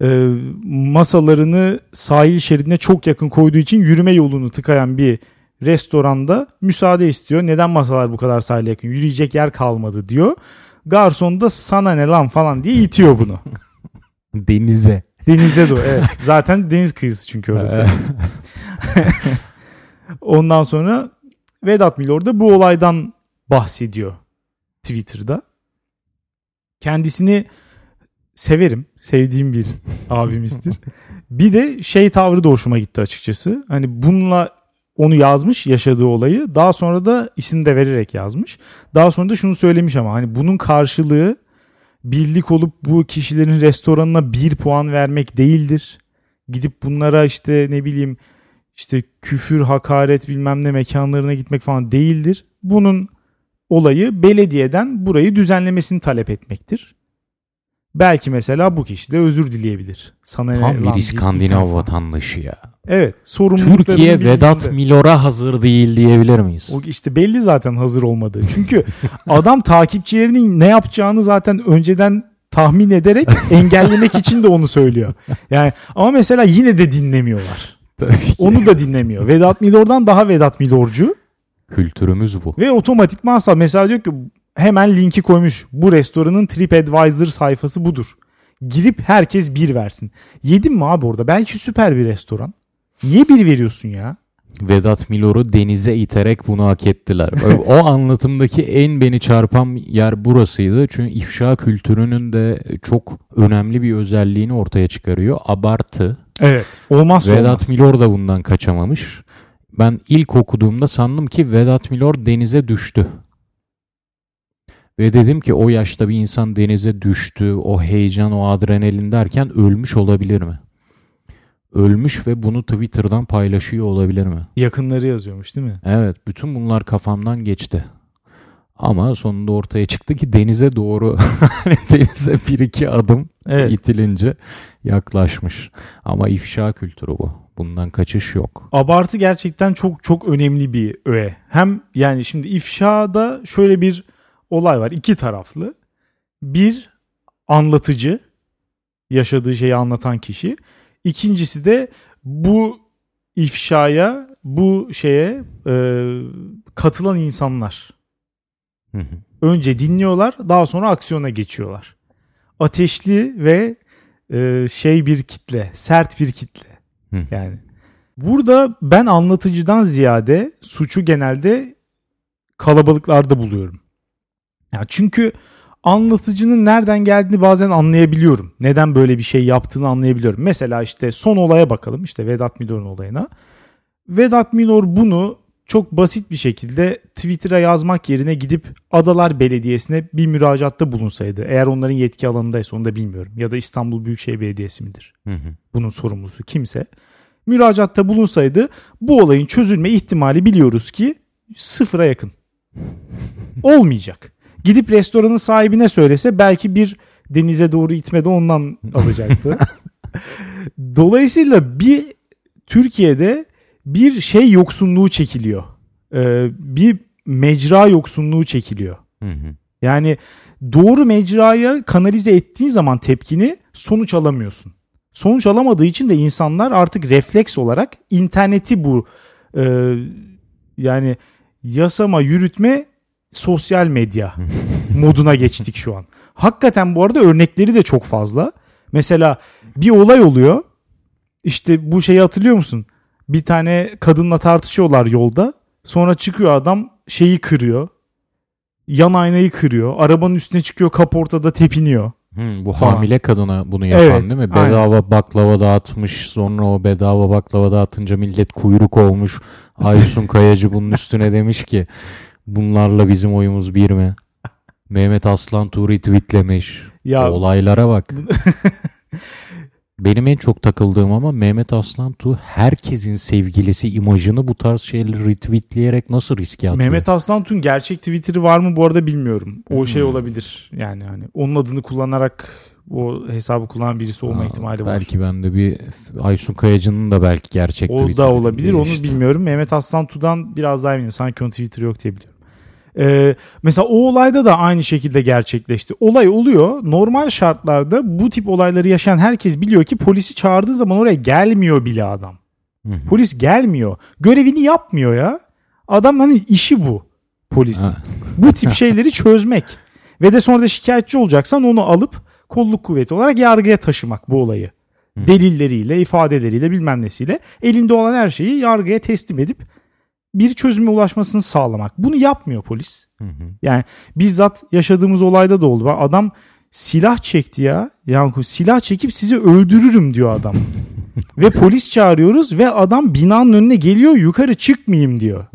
A: e, masalarını sahil şeridine çok yakın koyduğu için yürüme yolunu tıkayan bir restoranda müsaade istiyor. Neden masalar bu kadar sahile yakın? Yürüyecek yer kalmadı diyor. Garson da sana ne lan falan diye itiyor bunu.
B: Denize.
A: Denize doğru. Evet. Zaten deniz kıyısı çünkü orası. Ondan sonra Vedat Milor da bu olaydan bahsediyor Twitter'da. Kendisini severim. Sevdiğim bir abimizdir. bir de şey tavrı da hoşuma gitti açıkçası. Hani bununla onu yazmış yaşadığı olayı. Daha sonra da isim de vererek yazmış. Daha sonra da şunu söylemiş ama hani bunun karşılığı birlik olup bu kişilerin restoranına bir puan vermek değildir. Gidip bunlara işte ne bileyim işte küfür, hakaret bilmem ne mekanlarına gitmek falan değildir. Bunun olayı belediyeden burayı düzenlemesini talep etmektir. Belki mesela bu kişi de özür dileyebilir. Sana
B: Tam bir İskandinav vatandaşı ya.
A: Evet.
B: Türkiye Vedat. Milor'a hazır değil diyebilir miyiz?
A: O işte belli zaten hazır olmadığı. Çünkü adam takipçilerinin ne yapacağını zaten önceden tahmin ederek engellemek için de onu söylüyor. Yani ama mesela yine de dinlemiyorlar.
B: Tabii ki.
A: Onu da dinlemiyor. Vedat Milor'dan daha Vedat Milorcu
B: Kültürümüz bu.
A: ve otomatikman sağ mesela diyor ki hemen linki koymuş. Bu restoranın TripAdvisor sayfası budur. Girip herkes bir versin. Yedin mi abi orada? Belki süper bir restoran. Niye bir veriyorsun ya?
B: Vedat Milor'u denize iterek bunu hak ettiler. o anlatımdaki en beni çarpan yer burasıydı. Çünkü ifşa kültürünün de çok önemli bir özelliğini ortaya çıkarıyor. Abartı.
A: Evet. Olmazsa
B: Vedat
A: olmaz.
B: Milor da bundan kaçamamış. Ben ilk okuduğumda sandım ki Vedat Milor denize düştü. Ve dedim ki o yaşta bir insan denize düştü, o heyecan, o adrenalin derken ölmüş olabilir mi? Ölmüş ve bunu Twitter'dan paylaşıyor olabilir mi?
A: Yakınları yazıyormuş değil mi?
B: Evet, bütün bunlar kafamdan geçti. Ama sonunda ortaya çıktı ki denize doğru hani denize bir iki adım
A: Evet.
B: itilince yaklaşmış. Ama ifşa kültürü bu. Bundan kaçış yok.
A: Abartı gerçekten çok çok önemli bir öğe. Hem yani şimdi ifşada şöyle bir olay var. iki taraflı. Bir anlatıcı yaşadığı şeyi anlatan kişi. İkincisi de bu ifşaya bu şeye e, katılan insanlar. Önce dinliyorlar daha sonra aksiyona geçiyorlar. Ateşli ve e, şey bir kitle, sert bir kitle. Yani burada ben anlatıcıdan ziyade suçu genelde kalabalıklarda buluyorum. Ya çünkü anlatıcının nereden geldiğini bazen anlayabiliyorum. Neden böyle bir şey yaptığını anlayabiliyorum. Mesela işte son olaya bakalım. işte Vedat Milor'un olayına. Vedat Milor bunu çok basit bir şekilde Twitter'a yazmak yerine gidip Adalar Belediyesi'ne bir müracaatta bulunsaydı. Eğer onların yetki alanındaysa onu da bilmiyorum. Ya da İstanbul Büyükşehir Belediyesi midir?
B: Hı hı.
A: bunun sorumlusu kimse müracaatta bulunsaydı bu olayın çözülme ihtimali biliyoruz ki sıfıra yakın. Olmayacak. Gidip restoranın sahibine söylese belki bir denize doğru itmede ondan alacaktı. Dolayısıyla bir Türkiye'de bir şey yoksunluğu çekiliyor. Ee, bir mecra yoksunluğu çekiliyor.
B: Hı hı.
A: Yani doğru mecraya kanalize ettiğin zaman tepkini sonuç alamıyorsun. Sonuç alamadığı için de insanlar artık refleks olarak interneti bu e, yani yasama, yürütme, sosyal medya moduna geçtik şu an. Hakikaten bu arada örnekleri de çok fazla. Mesela bir olay oluyor. İşte bu şeyi hatırlıyor musun? Bir tane kadınla tartışıyorlar yolda. Sonra çıkıyor adam şeyi kırıyor. Yan aynayı kırıyor. Arabanın üstüne çıkıyor kaportada tepiniyor.
B: Hı, bu
A: Falan.
B: hamile kadına bunu yapan
A: Evet,
B: değil mi?
A: aynen.
B: Bedava baklava dağıtmış. Sonra o bedava baklava dağıtınca millet kuyruk olmuş. Aysun Kayacı bunun üstüne demiş ki bunlarla bizim oyumuz bir mi? Mehmet Aslan Tuğ tweetlemiş.
A: Ya
B: Olaylara bak. Benim en çok takıldığım ama Mehmet Aslan Tuğ herkesin sevgilisi imajını bu tarz şeyleri retweetleyerek nasıl riske atıyor?
A: Mehmet Aslantuğ'un gerçek Twitter'ı var mı bu arada bilmiyorum. O şey
B: Hmm.
A: olabilir. Yani hani onun adını kullanarak o hesabı kullanan birisi olma
B: Aa,
A: ihtimali var.
B: Belki ben de bir Aysun Kayacı'nın da belki gerçek
A: O
B: Twitter'ı
A: da olabilir. Onu
B: değişti.
A: bilmiyorum. Mehmet Aslantuğ'dan biraz daha eminim. Sanki onun Twitter yok diye biliyorum. Ee, mesela o olayda da aynı şekilde gerçekleşti. Olay oluyor. Normal şartlarda bu tip olayları yaşayan herkes biliyor ki polisi çağırdığı zaman oraya gelmiyor bile adam.
B: Hı hı.
A: Polis gelmiyor. Görevini yapmıyor ya. Adam hani işi bu polisin.
B: Ha.
A: bu tip şeyleri çözmek. Ve de sonra da şikayetçi olacaksan onu alıp kolluk kuvveti olarak yargıya taşımak bu olayı.
B: Hı.
A: Delilleriyle, ifadeleriyle bilmem nesiyle elinde olan her şeyi yargıya teslim edip bir çözüme ulaşmasını sağlamak. Bunu yapmıyor polis.
B: Hı hı.
A: Yani bizzat yaşadığımız olayda da oldu. Adam silah çekti ya. Yani silah çekip sizi öldürürüm diyor adam. ve polis çağırıyoruz ve adam binanın önüne geliyor yukarı çıkmayayım diyor.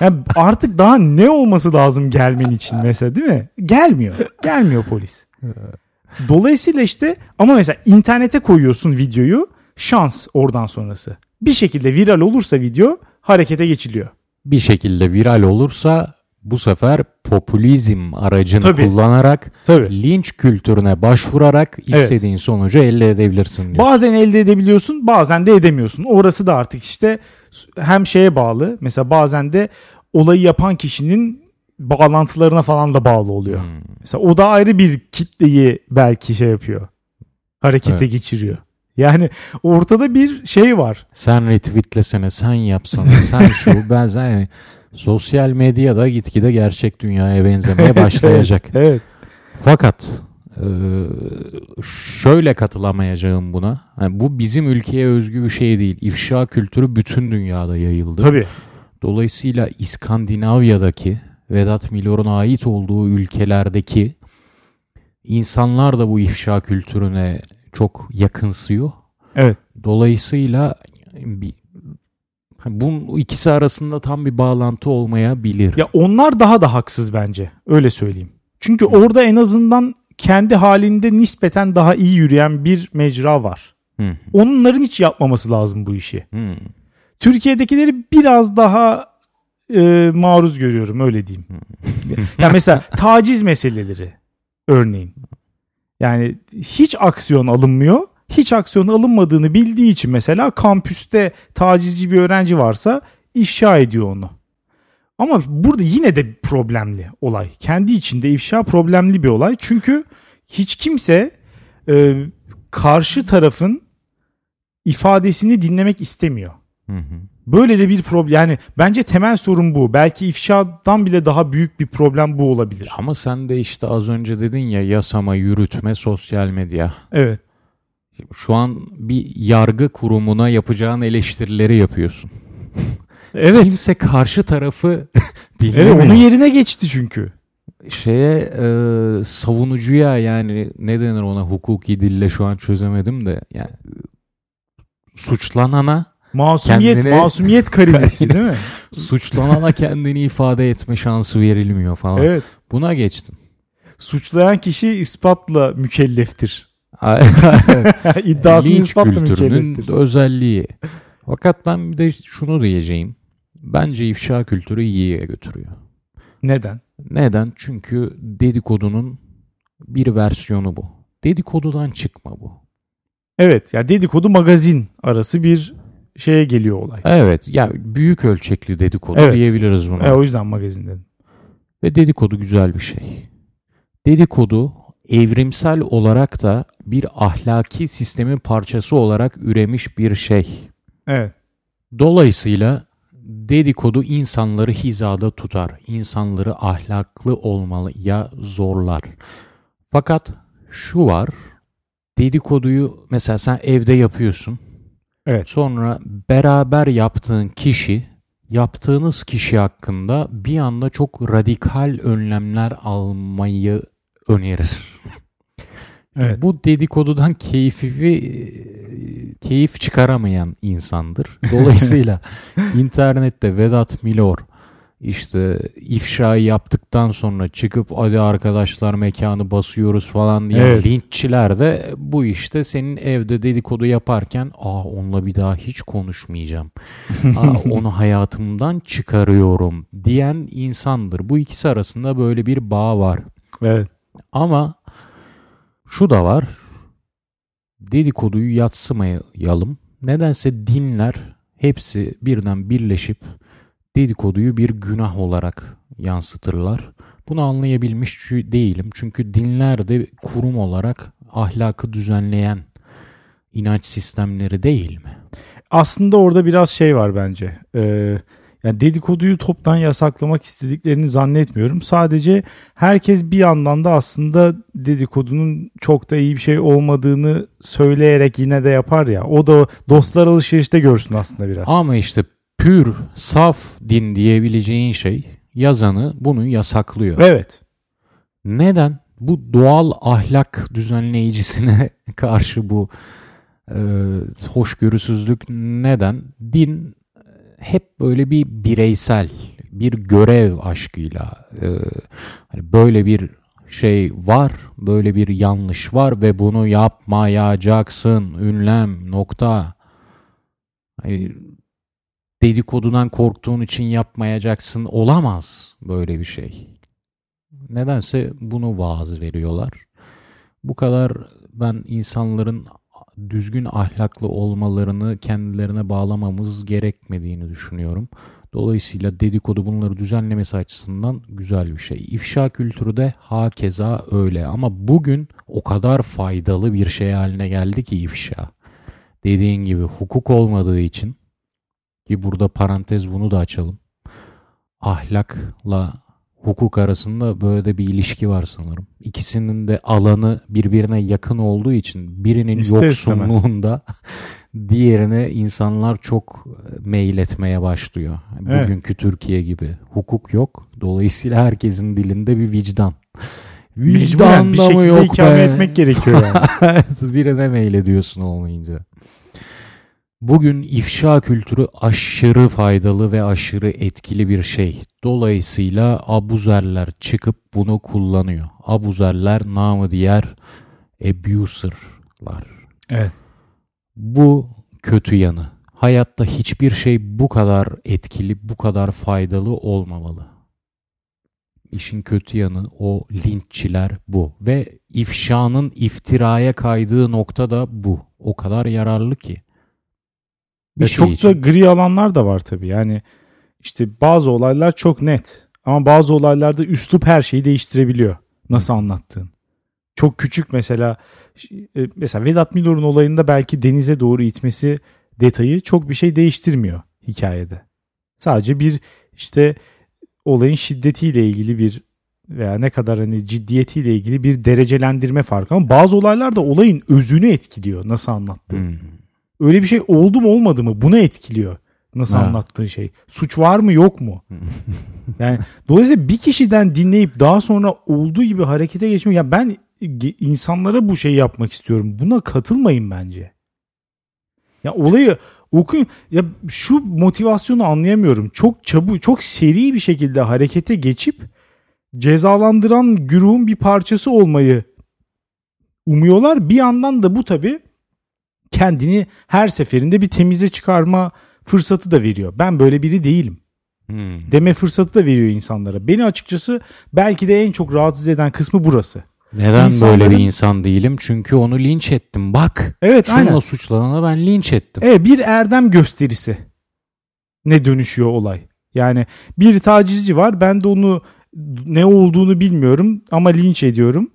A: Yani artık daha ne olması lazım gelmen için mesela değil mi? Gelmiyor. Gelmiyor polis. Dolayısıyla işte ama mesela internete koyuyorsun videoyu şans oradan sonrası. Bir şekilde viral olursa video harekete geçiliyor.
B: Bir şekilde viral olursa bu sefer popülizm aracını
A: Tabii.
B: kullanarak
A: Tabii.
B: linç kültürüne başvurarak istediğin sonucu elde edebilirsin diyor.
A: Bazen elde edebiliyorsun bazen de edemiyorsun. Orası da artık işte hem şeye bağlı. Mesela bazen de olayı yapan kişinin bağlantılarına falan da bağlı oluyor.
B: Hmm.
A: Mesela o da ayrı bir kitleyi belki şey yapıyor. Harekete
B: Evet.
A: geçiriyor. Yani ortada bir şey var.
B: Sen retweetlesene, sen yapsana, sen şu, ben sen... Sosyal medyada gitgide gerçek dünyaya benzemeye başlayacak.
A: Evet.
B: Fakat e, şöyle katılamayacağım buna. Yani bu bizim ülkeye özgü bir şey değil. İfşa kültürü bütün dünyada yayıldı.
A: Tabii.
B: Dolayısıyla İskandinavya'daki Vedat Milor'un ait olduğu ülkelerdeki insanlar da bu ifşa kültürüne çok yakınsıyor.
A: Evet.
B: Dolayısıyla bir bunun ikisi arasında tam bir bağlantı olmayabilir.
A: Ya onlar daha da haksız bence. Öyle söyleyeyim. Çünkü orada en azından kendi halinde nispeten daha iyi yürüyen bir mecra var.
B: Hı,
A: Onların hiç yapmaması lazım bu işi.
B: hı,
A: Türkiye'dekileri biraz daha e, maruz görüyorum öyle diyeyim. ya mesela taciz meseleleri örneğin. Yani hiç aksiyon alınmıyor. Hiç aksiyon alınmadığını bildiği için mesela kampüste tacizci bir öğrenci varsa ifşa ediyor onu. Ama burada yine de problemli olay. Kendi içinde ifşa problemli bir olay. Çünkü hiç kimse e, karşı tarafın ifadesini dinlemek istemiyor.
B: Hı, hı.
A: Böyle de bir problem. Yani bence temel sorun bu. Belki ifşadan bile daha büyük bir problem bu olabilir.
B: Ama sen de işte az önce dedin ya yasama, yürütme, sosyal medya.
A: Evet.
B: Şu an bir yargı kurumuna yapacağın eleştirileri yapıyorsun.
A: Evet.
B: Kimse karşı tarafı
A: Evet
B: dinlemiyor.
A: onun yerine geçti çünkü.
B: şeye e, savunucuya yani ne denir ona hukuki dille şu an çözemedim de yani suçlanana
A: Masumiyet,
B: Kendine-
A: masumiyet karinesi değil mi?
B: suçlanana kendini ifade etme şansı verilmiyor falan.
A: Evet.
B: Buna geçtin.
A: Suçlayan kişi ispatla mükelleftir.
B: Linç
A: İddiasını ispatla mükelleftir.
B: özelliği. Fakat ben bir de şunu diyeceğim. Bence ifşa kültürü iyiye götürüyor.
A: Neden?
B: Neden? Çünkü dedikodunun bir versiyonu bu. Dedikodudan çıkma bu.
A: Evet ya dedikodu magazin arası bir şeye geliyor olay.
B: Evet ya büyük ölçekli dedikodu
A: Evet.
B: diyebiliriz buna.
A: E, o yüzden magazin dedim.
B: Ve dedikodu güzel bir şey. Dedikodu evrimsel olarak da bir ahlaki sistemin parçası olarak üremiş bir şey.
A: Evet.
B: Dolayısıyla dedikodu insanları hizada tutar. İnsanları ahlaklı olmalıya zorlar. Fakat şu var. Dedikoduyu mesela sen evde yapıyorsun.
A: Evet.
B: Sonra beraber yaptığın kişi yaptığınız kişi hakkında bir anda çok radikal önlemler almayı önerir.
A: Evet.
B: Bu dedikodudan keyfi keyif çıkaramayan insandır. Dolayısıyla internette Vedat Milor işte ifşayı yaptıktan sonra çıkıp hadi arkadaşlar mekanı basıyoruz falan diye
A: Evet.
B: linççiler de bu işte senin evde dedikodu yaparken aa onunla bir daha hiç konuşmayacağım. Aa, onu hayatımdan çıkarıyorum diyen insandır. Bu ikisi arasında böyle bir bağ var.
A: Evet.
B: Ama şu da var. Dedikoduyu yatsımayalım. Nedense dinler hepsi birden birleşip dedikoduyu bir günah olarak yansıtırlar. Bunu anlayabilmiş değilim. Çünkü dinler de kurum olarak ahlakı düzenleyen inanç sistemleri değil mi?
A: Aslında orada biraz şey var bence. Ee, yani dedikoduyu toptan yasaklamak istediklerini zannetmiyorum. Sadece herkes bir yandan da aslında dedikodunun çok da iyi bir şey olmadığını söyleyerek yine de yapar ya. O da dostlar alışverişte görsün aslında biraz.
B: Ama işte pür, saf din diyebileceğin şey yazanı bunu yasaklıyor.
A: Evet.
B: Neden? Bu doğal ahlak düzenleyicisine karşı bu e, hoşgörüsüzlük neden? Din hep böyle bir bireysel, bir görev aşkıyla e, hani böyle bir şey var, böyle bir yanlış var ve bunu yapmayacaksın. Ünlem, nokta. Hani dedikodudan korktuğun için yapmayacaksın olamaz böyle bir şey. Nedense bunu vaaz veriyorlar. Bu kadar ben insanların düzgün ahlaklı olmalarını kendilerine bağlamamız gerekmediğini düşünüyorum. Dolayısıyla dedikodu bunları düzenlemesi açısından güzel bir şey. İfşa kültürü de hakeza öyle ama bugün o kadar faydalı bir şey haline geldi ki ifşa. Dediğin gibi hukuk olmadığı için ki burada parantez bunu da açalım. Ahlakla hukuk arasında böyle de bir ilişki var sanırım. İkisinin de alanı birbirine yakın olduğu için birinin
A: İster istemez.
B: yoksunluğunda diğerine insanlar çok mail etmeye başlıyor.
A: Evet.
B: Bugünkü Türkiye gibi. Hukuk yok. Dolayısıyla herkesin dilinde bir vicdan. Da mı
A: şekilde
B: yok
A: ikame
B: be?
A: etmek gerekiyor yani.
B: Birine mail ediyorsun olmayınca. Bugün ifşa kültürü aşırı faydalı ve aşırı etkili bir şey. Dolayısıyla abuzerler çıkıp bunu kullanıyor. Abuzerler namı diğer abuser'lar.
A: evet.
B: Bu kötü yanı. Hayatta hiçbir şey bu kadar etkili, bu kadar faydalı olmamalı. İşin kötü yanı o linççiler bu. Ve ifşanın iftiraya kaydığı nokta da bu. O kadar yararlı ki. Bir şey
A: çok da
B: için.
A: gri alanlar da var tabii. Yani işte bazı olaylar çok net. Ama bazı olaylarda üslup her şeyi değiştirebiliyor. Nasıl anlattığın. Çok küçük mesela e, mesela Vedat Milor'un olayında belki denize doğru itmesi detayı çok bir şey değiştirmiyor hikayede. Sadece bir işte olayın şiddetiyle ilgili bir veya ne kadar hani ciddiyetiyle ilgili bir derecelendirme farkı ama bazı olaylar da olayın özünü etkiliyor nasıl anlattığı.
B: Hmm.
A: Öyle bir şey oldu mu olmadı mı bunu etkiliyor. Nasıl
B: Ha.
A: anlattığın şey. Suç var mı yok mu? Yani dolayısıyla bir kişiden dinleyip daha sonra olduğu gibi harekete geçmek. Ya ben insanlara bu şeyi yapmak istiyorum. Buna katılmayın bence. Ya olayı okuyun. Ya şu motivasyonu anlayamıyorum. Çok çabuk, çok seri bir şekilde harekete geçip cezalandıran güruhun bir parçası olmayı umuyorlar. Bir yandan da bu tabii kendini her seferinde bir temize çıkarma fırsatı da veriyor. Ben böyle biri değilim
B: Hmm.
A: deme fırsatı da veriyor insanlara. Beni açıkçası belki de en çok rahatsız eden kısmı burası.
B: Neden
A: İnsanların-
B: böyle bir insan değilim? Çünkü onu linç ettim. Bak.
A: Evet
B: Şununla
A: aynen.
B: suçlanana ben linç ettim.
A: Evet bir erdem gösterisi ne dönüşüyor olay. Yani bir tacizci var ben de onu ne olduğunu bilmiyorum ama linç ediyorum.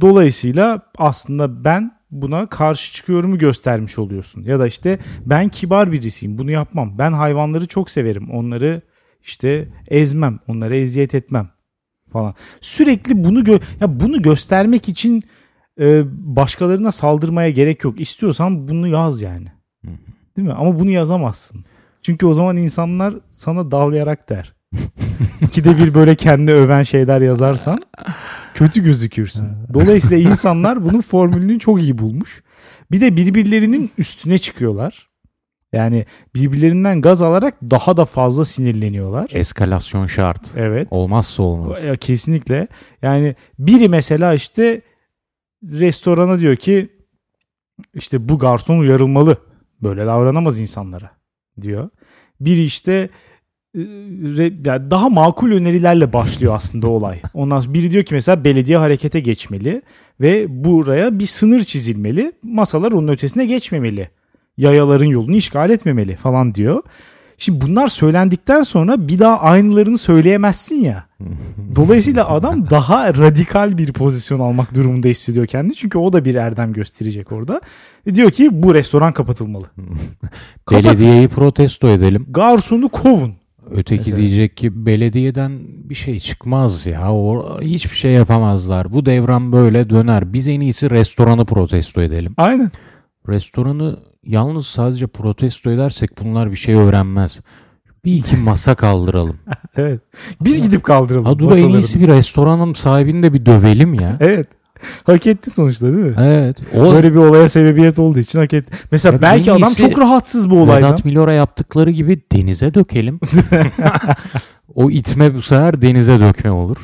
A: Dolayısıyla aslında ben buna karşı çıkıyorumu göstermiş oluyorsun. Ya da işte ben kibar birisiyim bunu yapmam. Ben hayvanları çok severim. Onları işte ezmem. Onlara eziyet etmem falan. Sürekli bunu gö- ya bunu göstermek için e, başkalarına saldırmaya gerek yok. İstiyorsan bunu yaz yani. Değil mi? Ama bunu yazamazsın. Çünkü o zaman insanlar sana dalayarak der. İkide bir böyle kendi öven şeyler yazarsan kötü gözükürsün. Dolayısıyla insanlar bunun formülünü çok iyi bulmuş. Bir de birbirlerinin üstüne çıkıyorlar. Yani birbirlerinden gaz alarak daha da fazla sinirleniyorlar.
B: Eskalasyon şart.
A: Evet.
B: Olmazsa olmaz.
A: Kesinlikle. Yani biri mesela işte restorana diyor ki işte bu garson uyarılmalı. Böyle davranamaz insanlara diyor. Biri işte yani daha makul önerilerle başlıyor aslında olay. Ondan sonra biri diyor ki mesela belediye harekete geçmeli ve buraya bir sınır çizilmeli. Masalar onun ötesine geçmemeli. Yayaların yolunu işgal etmemeli falan diyor. Şimdi bunlar söylendikten sonra bir daha aynılarını söyleyemezsin ya. Dolayısıyla adam daha radikal bir pozisyon almak durumunda hissediyor kendini. Çünkü o da bir erdem gösterecek orada. E diyor ki bu restoran kapatılmalı. Kapat.
B: Belediyeyi protesto edelim.
A: Garsonu kovun.
B: Öteki
A: Mesela.
B: diyecek ki belediyeden bir şey çıkmaz ya. O, hiçbir şey yapamazlar. Bu devran böyle döner. Biz en iyisi restoranı protesto edelim.
A: Aynen.
B: Restoranı yalnız sadece protesto edersek bunlar bir şey öğrenmez. Bir iki masa kaldıralım.
A: Evet. Biz gidip kaldıralım
B: Adu en
A: masalarını.
B: iyisi bir restoranın sahibini de bir dövelim ya.
A: Evet. Hak etti sonuçta değil mi?
B: Evet. O
A: Böyle bir olaya sebebiyet olduğu için hak etti. Mesela
B: Ya
A: belki adam çok rahatsız bu olaydan.
B: Vedat Milor'a yaptıkları gibi denize dökelim. o itme bu sefer denize dökme olur.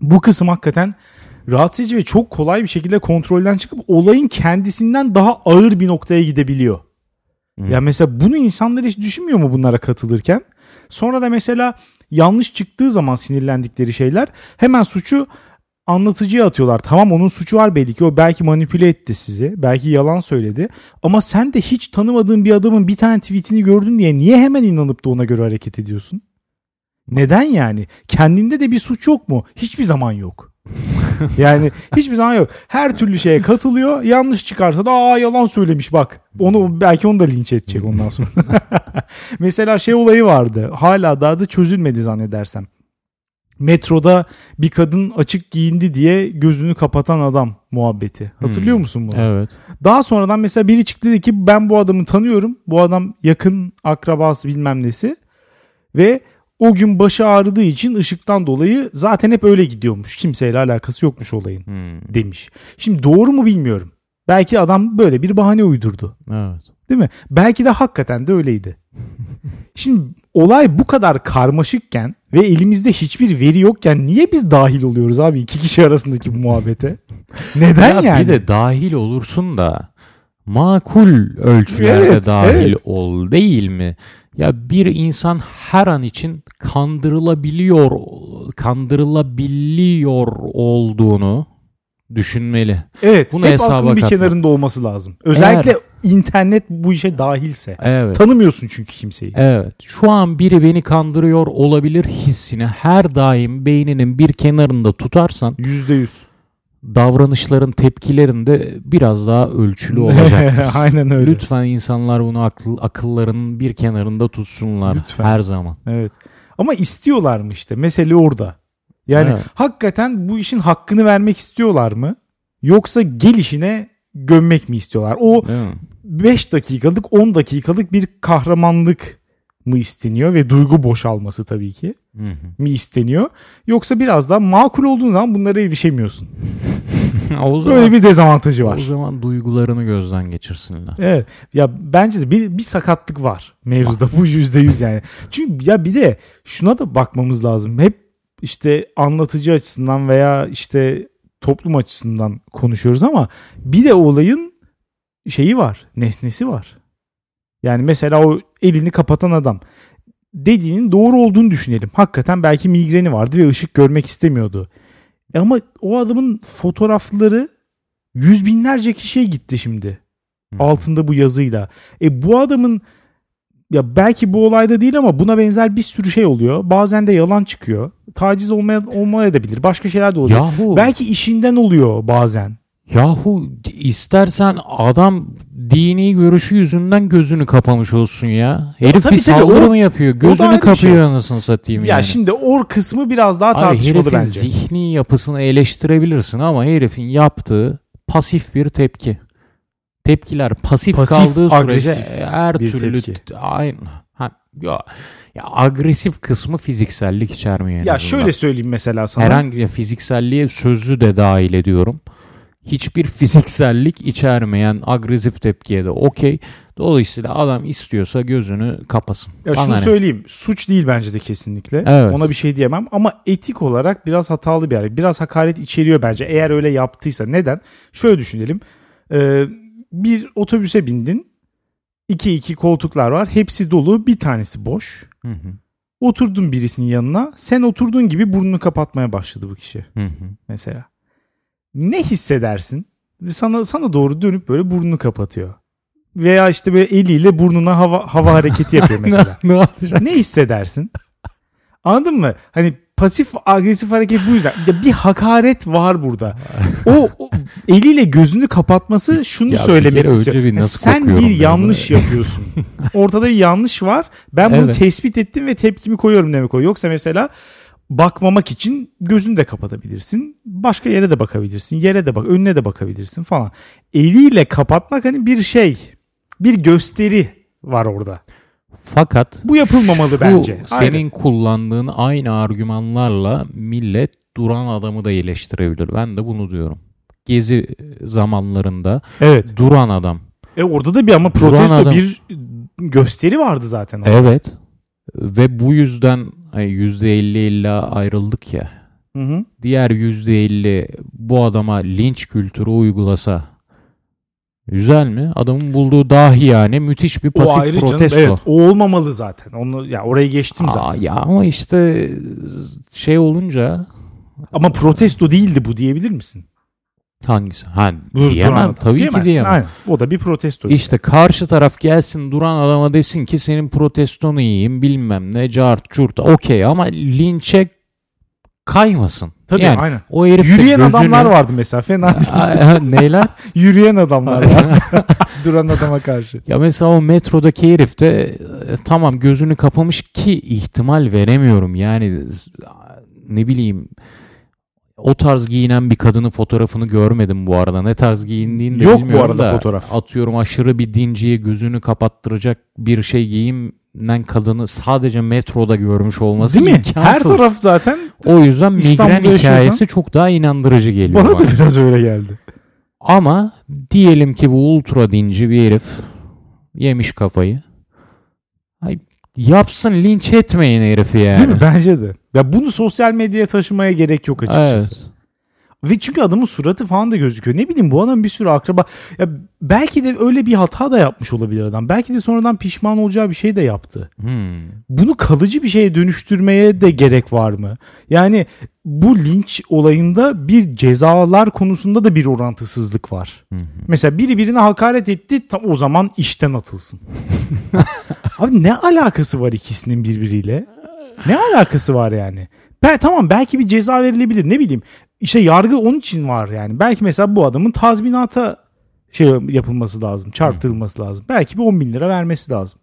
A: Bu kısım hakikaten rahatsız edici ve çok kolay bir şekilde kontrolden çıkıp olayın kendisinden daha ağır bir noktaya gidebiliyor.
B: Hı.
A: Ya mesela bunu insanlar hiç düşünmüyor mu bunlara katılırken? Sonra da mesela yanlış çıktığı zaman sinirlendikleri şeyler hemen suçu anlatıcıya atıyorlar. Tamam onun suçu var belli ki o belki manipüle etti sizi. Belki yalan söyledi. Ama sen de hiç tanımadığın bir adamın bir tane tweetini gördün diye niye hemen inanıp da ona göre hareket ediyorsun? Neden yani? Kendinde de bir suç yok mu? Hiçbir zaman yok. yani hiçbir zaman yok. Her türlü şeye katılıyor. Yanlış çıkarsa da aa yalan söylemiş bak. Onu belki onu da linç edecek ondan sonra. Mesela şey olayı vardı. Hala daha da çözülmedi zannedersem. Metroda bir kadın açık giyindi diye gözünü kapatan adam muhabbeti. Hatırlıyor
B: Hmm.
A: musun bunu?
B: Evet.
A: Daha sonradan mesela biri çıktı dedi ki ben bu adamı tanıyorum. Bu adam yakın akrabası bilmem nesi. Ve o gün başı ağrıdığı için ışıktan dolayı zaten hep öyle gidiyormuş. Kimseyle alakası yokmuş olayın
B: Hmm.
A: demiş. Şimdi doğru mu bilmiyorum. Belki adam böyle bir bahane uydurdu.
B: Evet.
A: Değil mi? Belki de hakikaten de öyleydi. Şimdi olay bu kadar karmaşıkken ve elimizde hiçbir veri yokken niye biz dahil oluyoruz abi iki kişi arasındaki bu muhabbete? Neden
B: Ya
A: yani?
B: Bir de dahil olursun da makul ölçülerde
A: Evet,
B: dahil
A: evet.
B: ol değil mi? Ya bir insan her an için kandırılabiliyor, kandırılabiliyor olduğunu düşünmeli.
A: Evet.
B: Bunu hesaba
A: aklın bir
B: katma.
A: kenarında olması lazım. Özellikle internet bu işe dahilse.
B: Evet.
A: Tanımıyorsun çünkü kimseyi.
B: Evet. Şu an biri beni kandırıyor olabilir hissini her daim beyninin bir kenarında tutarsan
A: Yüzde yüz.
B: davranışların tepkilerinde biraz daha ölçülü olacaktır.
A: Aynen öyle.
B: Lütfen insanlar bunu akıl, akıllarının bir kenarında tutsunlar
A: Lütfen.
B: her zaman.
A: Evet. Ama istiyorlar mı işte? Mesele orada. Yani
B: Evet.
A: hakikaten bu işin hakkını vermek istiyorlar mı? Yoksa gelişine gömmek mi istiyorlar? O? 5 dakikalık 10 dakikalık bir kahramanlık mı isteniyor ve duygu boşalması tabii ki
B: Hı hı.
A: mi isteniyor? Yoksa biraz daha makul olduğun zaman bunlara erişemiyorsun.
B: o zaman,
A: Böyle bir dezavantajı
B: o
A: var.
B: zaman duygularını gözden geçirsinler.
A: Evet. Ya bence de bir, bir sakatlık var mevzuda bu yüzde yüz yani. Çünkü ya bir de şuna da bakmamız lazım. Hep işte anlatıcı açısından veya işte toplum açısından konuşuyoruz ama bir de olayın şeyi var. Nesnesi var. Yani mesela o elini kapatan adam dediğinin doğru olduğunu düşünelim. Hakikaten belki migreni vardı ve ışık görmek istemiyordu. Ama o adamın fotoğrafları yüz binlerce kişiye gitti şimdi.
B: Hı.
A: Altında bu yazıyla. E bu adamın ya belki bu olayda değil ama buna benzer bir sürü şey oluyor. Bazen de yalan çıkıyor. Taciz olmaya olmayabilir. Başka şeyler de oluyor.
B: Yahu,
A: Belki işinden oluyor bazen.
B: Yahu istersen adam dini görüşü yüzünden gözünü kapamış olsun ya. Herif
A: tabii
B: bir
A: tabii,
B: saldırı
A: o-
B: mı yapıyor? Gözünü
A: bir
B: kapıyor
A: şey.
B: anasını satayım
A: Ya
B: yani.
A: şimdi o kısmı biraz daha
B: Abi
A: tartışmalı
B: herifin
A: bence.
B: zihni yapısını eleştirebilirsin ama herifin yaptığı pasif bir tepki. Tepkiler pasif,
A: Pasif,
B: kaldığı sürece her türlü
A: tepki.
B: aynı. Ha, ya, ya agresif kısmı fiziksellik içermiyor.
A: Ya
B: azından.
A: şöyle söyleyeyim mesela sana.
B: herhangi ya fizikselliğe sözü de dahil ediyorum. Hiçbir fiziksellik içermeyen agresif tepkiye de okey. Dolayısıyla adam istiyorsa gözünü kapasın.
A: Ya
B: Bana
A: şunu
B: ne?
A: söyleyeyim. Suç değil bence de kesinlikle.
B: Evet.
A: Ona bir şey diyemem ama etik olarak biraz hatalı bir hareket. Biraz hakaret içeriyor bence. Eğer öyle yaptıysa. Neden? Şöyle düşünelim. Ee, bir otobüse bindin. İki iki koltuklar var. Hepsi dolu. Bir tanesi boş.
B: Hı hı,
A: Oturdun birisinin yanına. Sen oturduğun gibi burnunu kapatmaya başladı bu kişi
B: hı hı.
A: mesela. Ne hissedersin? Sana sana doğru dönüp böyle burnunu kapatıyor. Veya işte böyle eliyle burnuna hava hava hareketi yapıyor mesela.
B: ne olacak?
A: ne hissedersin? Anladın mı? Hani pasif agresif hareket bu yüzden. Ya bir hakaret var burada. O, o eliyle gözünü kapatması şunu
B: Ya bir
A: söylemek
B: kere
A: istiyor.
B: bir nasıl
A: Sen bir yanlış
B: bunu?
A: yapıyorsun. Ortada bir yanlış var. Ben bunu
B: Evet.
A: tespit ettim ve tepkimi koyuyorum demek o. Yoksa mesela bakmamak için gözünü de kapatabilirsin. Başka yere de bakabilirsin. Yere de bak, önüne de bakabilirsin falan. Eliyle kapatmak hani bir şey, bir gösteri var orada.
B: Fakat
A: Bu yapılmamalı
B: şu
A: bence.
B: senin kullandığın aynı argümanlarla millet duran adamı da iyileştirebilir. Ben de bunu diyorum. Gezi zamanlarında
A: Evet.
B: duran adam.
A: E orada da bir ama protesto bir gösteri vardı zaten. orada.
B: Evet. Ve bu yüzden hani %50 illa ayrıldık ya.
A: Hı hı.
B: Diğer %50 bu adama linç kültürü uygulasa güzel mi? Adamın bulduğu dahi yani müthiş bir
A: O
B: pasif
A: ayrı canım.
B: protesto.
A: Evet, o olmamalı zaten. Onu ya orayı geçtim
B: Aa,
A: zaten.
B: ya ama işte şey olunca
A: Ama protesto değildi bu diyebilir misin?
B: Hangisi? Ha
A: Dur,
B: diyemem tabii ki
A: Diyemezsin,
B: diyemem.
A: Aynen. O da bir protesto.
B: İşte karşı taraf gelsin duran adama desin ki senin protestonu yiyeyim bilmem ne cart curt okey ama linçe kaymasın.
A: Tabii
B: yani
A: aynen.
B: o herif
A: Yürüyen
B: gözünü-
A: adamlar vardı mesela fena değil.
B: Neyler?
A: Yürüyen adamlar var. Duran adama karşı.
B: Ya mesela o metrodaki herif de e, tamam gözünü kapamış ki ihtimal veremiyorum. Yani ne bileyim o tarz giyinen bir kadının fotoğrafını görmedim bu arada. Ne tarz giyindiğini de
A: Yok bu
B: bilmiyorum
A: arada
B: da
A: fotoğraf.
B: Atıyorum aşırı bir dinciye gözünü kapattıracak bir şey giyimden kadını sadece metroda görmüş olması
A: Değil mi?
B: imkansız.
A: Her taraf zaten
B: O yüzden migren
A: İstanbul'da
B: hikayesi çok daha inandırıcı geliyor
A: bana
B: bana.
A: da biraz öyle geldi.
B: Ama diyelim ki bu ultra dinci bir herif yemiş kafayı. Yapsın linç etmeyin herifi yani.
A: Değil mi? Bence de. Ya bunu sosyal medyaya taşımaya gerek yok açıkçası.
B: Evet.
A: Ve çünkü adamın suratı falan da gözüküyor. Ne bileyim bu adam bir sürü akraba. Ya belki de öyle bir hata da yapmış olabilir adam. Belki de sonradan pişman olacağı bir şey de yaptı.
B: Hmm.
A: Bunu kalıcı bir şeye dönüştürmeye de gerek var mı? Yani bu linç olayında bir cezalar konusunda da bir orantısızlık var.
B: Hı.
A: Mesela biri birine hakaret etti tam o zaman işten atılsın. Abi ne alakası var ikisinin birbiriyle? Ne alakası var yani? Ben, tamam belki bir ceza verilebilir ne bileyim. İşte yargı onun için var yani. Belki mesela bu adamın tazminata şey yapılması lazım. Çarptırılması lazım. Belki bir 10 bin lira vermesi lazım.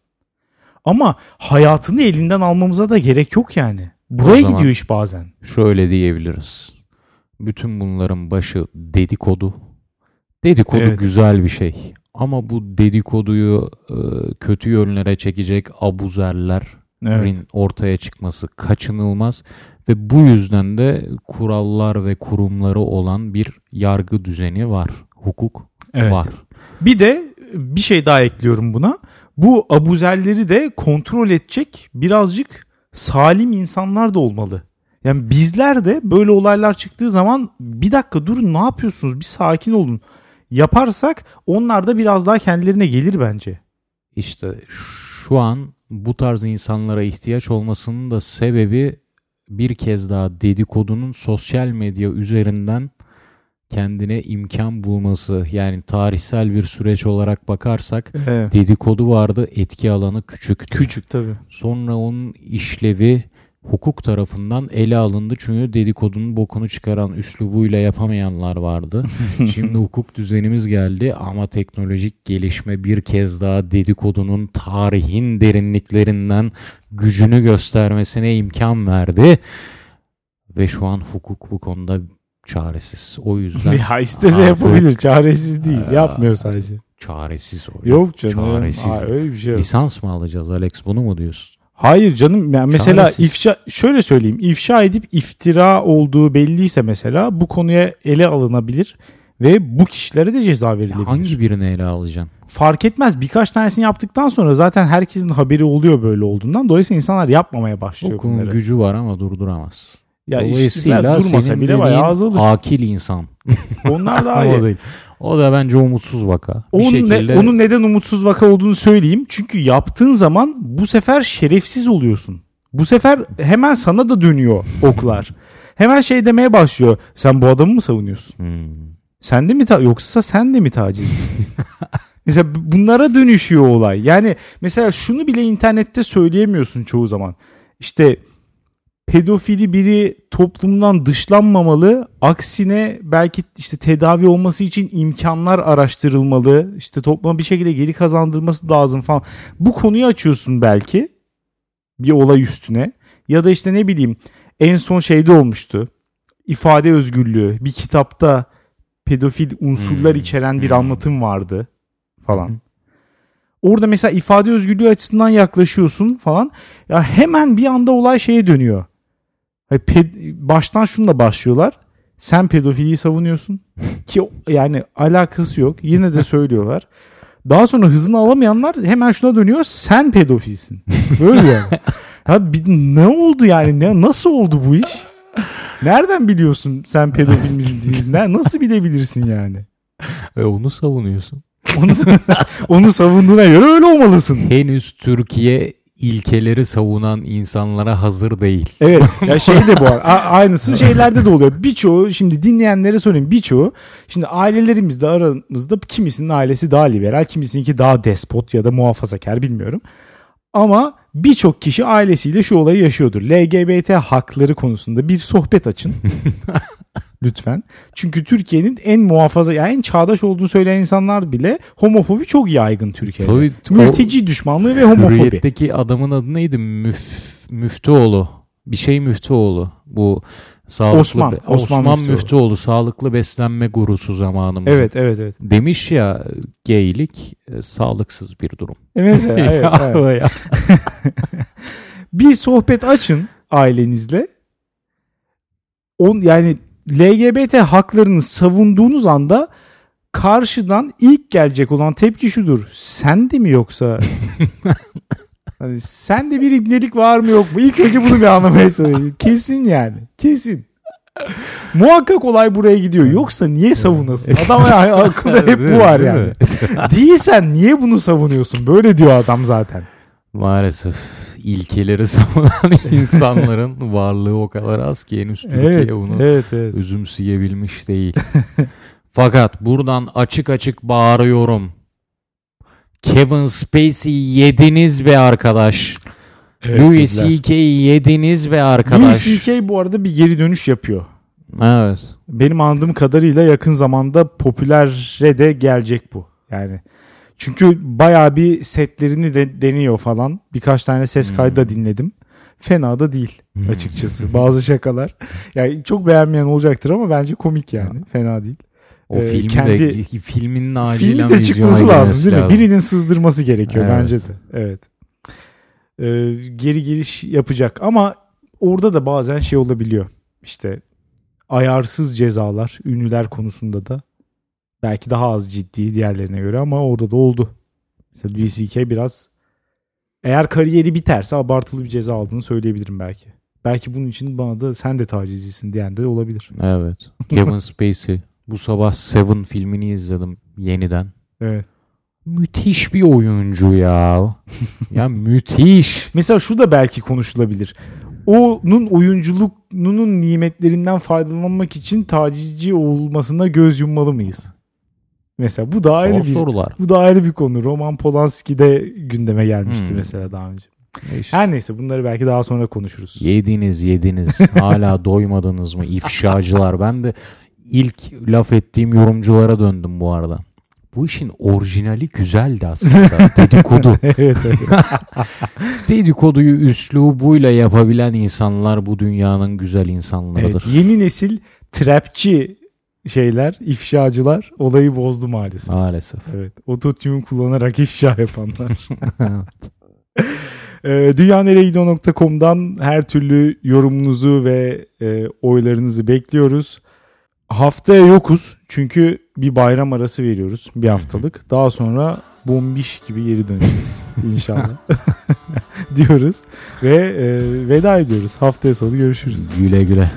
A: Ama hayatını elinden almamıza da gerek yok yani. Buraya
B: zaman-
A: gidiyor iş bazen.
B: Şöyle diyebiliriz. Bütün bunların başı dedikodu. Dedikodu
A: Evet.
B: güzel bir şey. Ama bu dedikoduyu e, kötü yönlere çekecek abuzerlerin
A: Evet.
B: ortaya çıkması kaçınılmaz ve bu yüzden de kurallar ve kurumları olan bir yargı düzeni var. Hukuk
A: Evet.
B: var.
A: Bir de bir şey daha ekliyorum buna. Bu abuzerleri de kontrol edecek birazcık salim insanlar da olmalı. Yani bizler de böyle olaylar çıktığı zaman bir dakika durun ne yapıyorsunuz bir sakin olun. Yaparsak onlar da biraz daha kendilerine gelir bence.
B: İşte şu an bu tarz insanlara ihtiyaç olmasının da sebebi bir kez daha dedikodunun sosyal medya üzerinden kendine imkan bulması yani tarihsel bir süreç olarak bakarsak
A: Evet.
B: dedikodu vardı etki alanı küçüktü.
A: Küçük tabii.
B: Sonra onun işlevi hukuk tarafından ele alındı çünkü dedikodunun bokunu çıkaran üslubuyla yapamayanlar vardı. Şimdi hukuk düzenimiz geldi ama teknolojik gelişme bir kez daha dedikodunun tarihin derinliklerinden gücünü göstermesine imkan verdi. Ve şu an hukuk bu konuda çaresiz. O yüzden
A: Ya istese
B: Artık-
A: yapabilir. Çaresiz değil.
B: Ee,
A: Yapmıyor sadece.
B: çaresiz o.
A: Yok canım.
B: Çaresiz.
A: Aa, öyle bir şey yok.
B: Lisans mı alacağız Alex bunu mu diyorsun?
A: Hayır canım yani mesela
B: Çaresiz.
A: ifşa şöyle söyleyeyim ifşa edip iftira olduğu belliyse mesela bu konuya ele alınabilir ve bu kişilere de ceza verilebilir.
B: Hangi birini ele alacaksın?
A: Fark etmez birkaç tanesini yaptıktan sonra zaten herkesin haberi oluyor böyle olduğundan. Dolayısıyla insanlar yapmamaya başlıyor
B: Hukukun
A: bunları.
B: gücü var ama durduramaz.
A: Ya
B: Dolayısıyla
A: işte, durmasa
B: senin
A: bile bayağı azalır.
B: akil insan.
A: Onlar daha iyi.
B: değil. O da bence umutsuz vaka. Bir
A: Onun, ne-
B: şekilde
A: onun neden umutsuz vaka olduğunu söyleyeyim. Çünkü yaptığın zaman bu sefer şerefsiz oluyorsun. Bu sefer hemen sana da dönüyor oklar. hemen şey demeye başlıyor. Sen bu adamı mı savunuyorsun?
B: Hmm.
A: Sen de mi ta- yoksa sen de mi tacizcisin? mesela bunlara dönüşüyor olay. Yani mesela şunu bile internette söyleyemiyorsun çoğu zaman. İşte pedofili biri toplumdan dışlanmamalı. Aksine belki işte tedavi olması için imkanlar araştırılmalı. İşte topluma bir şekilde geri kazandırması lazım falan. Bu konuyu açıyorsun belki bir olay üstüne. Ya da işte ne bileyim en son şeyde olmuştu. İfade özgürlüğü. Bir kitapta pedofil unsurlar
B: Hmm.
A: içeren bir
B: Hmm.
A: anlatım vardı falan.
B: Hı.
A: Orada mesela ifade özgürlüğü açısından yaklaşıyorsun falan. Ya hemen bir anda olay şeye dönüyor. Ped- baştan şununla başlıyorlar. Sen pedofiliyi savunuyorsun. Ki yani alakası yok. Yine de söylüyorlar. Daha sonra hızını alamayanlar hemen şuna dönüyor. Sen pedofilsin. Böyle yani. Ya bir- ne oldu yani? Ne, nasıl oldu bu iş? Nereden biliyorsun sen pedofil misin değil? Nasıl bilebilirsin yani?
B: E onu savunuyorsun.
A: Onu, onu savunduğuna göre öyle olmalısın.
B: Henüz Türkiye ilkeleri savunan insanlara hazır değil.
A: Evet. Ya şey de bu. Aynısı şeylerde de oluyor. Birçoğu şimdi dinleyenlere söyleyeyim. Birçoğu şimdi ailelerimizde aramızda kimisinin ailesi daha liberal, kimisininki daha despot ya da muhafazakar bilmiyorum. Ama birçok kişi ailesiyle şu olayı yaşıyordur. LGBT hakları konusunda bir sohbet açın. Lütfen. Çünkü Türkiye'nin en muhafaza yani en çağdaş olduğunu söyleyen insanlar bile homofobi çok yaygın Türkiye'de.
B: Tabii
A: Mülteci düşmanlığı ve homofobi.
B: Hürriyet'teki adamın adı neydi? Müf, Müftüoğlu. Bir şey Müftüoğlu. Bu sağlıklı
A: Osman,
B: be-
A: Osman
B: Osman,
A: Müftüoğlu.
B: Müftüoğlu. Sağlıklı beslenme gurusu zamanımızın.
A: Evet evet evet.
B: Demiş ya geylik e, sağlıksız bir durum.
A: Evet, evet.
B: ya.
A: bir sohbet açın ailenizle. On, yani LGBT haklarını savunduğunuz anda karşıdan ilk gelecek olan tepki şudur. Sen de mi yoksa? hani sen de bir ibnelik var mı yok mu? İlk önce bunu bir anlamaya çalışın. Kesin yani. Kesin. Muhakkak olay buraya gidiyor. Yoksa niye savunasın? Adam yani aklında hep bu var yani. Değilsen niye bunu savunuyorsun? Böyle diyor adam zaten.
B: Maalesef ilkeleri savunan insanların varlığı o kadar az ki henüz Türkiye
A: Evet,
B: bunu
A: evet, evet.
B: özümseyebilmiş değil. Fakat buradan açık açık bağırıyorum. Kevin Spacey yediniz be arkadaş. Louis C.K. yediniz be arkadaş.
A: Louis C.K. bu arada bir geri dönüş yapıyor.
B: Evet.
A: Benim anladığım kadarıyla yakın zamanda popülere de gelecek bu. Yani çünkü bayağı bir setlerini de deniyor falan. Birkaç tane ses
B: Hmm.
A: kaydı da dinledim. Fena da değil
B: Hmm.
A: açıkçası. Bazı şakalar. Yani çok beğenmeyen olacaktır ama bence komik yani. Fena değil.
B: O
A: Ee,
B: filmi
A: kendi-
B: de filmin acilen
A: Filmi de çıkması lazım değil mi?
B: lazım.
A: Birinin sızdırması gerekiyor
B: Evet.
A: bence de. Evet. Ee, geri geliş yapacak ama orada da bazen şey olabiliyor. İşte ayarsız cezalar ünlüler konusunda da belki daha az ciddi diğerlerine göre ama orada da oldu. Mesela Louis C.K. biraz eğer kariyeri biterse abartılı bir ceza aldığını söyleyebilirim belki. Belki bunun için bana da sen de tacizcisin diyen de olabilir.
B: Evet. Kevin Spacey. Bu sabah Seven filmini izledim yeniden.
A: Evet.
B: Müthiş bir oyuncu ya. ya müthiş.
A: Mesela şu da belki konuşulabilir. onun oyunculuğunun nimetlerinden faydalanmak için tacizci olmasına göz yummalı mıyız? Mesela bu da ayrı
B: Zor
A: bir
B: sorular.
A: bu da ayrı bir konu. Roman Polanski de gündeme gelmişti
B: Hmm.
A: mesela daha önce.
B: İşte.
A: Her neyse bunları belki daha sonra konuşuruz.
B: Yediniz yediniz. Hala doymadınız mı? İfşacılar. Ben de ilk laf ettiğim yorumculara döndüm bu arada. Bu işin orijinali güzeldi aslında. Dedikodu.
A: evet evet.
B: Dedikoduyu üslubuyla yapabilen insanlar bu dünyanın güzel insanlarıdır.
A: evet. Yeni nesil trapçi şeyler, ifşacılar olayı bozdu maalesef.
B: Maalesef.
A: Evet. Ototune kullanarak ifşa yapanlar. Ee, dünyaneregidiyor.com'dan her türlü yorumunuzu ve e, oylarınızı bekliyoruz. Haftaya yokuz çünkü bir bayram arası veriyoruz bir haftalık. Daha sonra bombiş gibi geri döneceğiz inşallah diyoruz ve e, veda ediyoruz. Haftaya salı görüşürüz.
B: güle güle.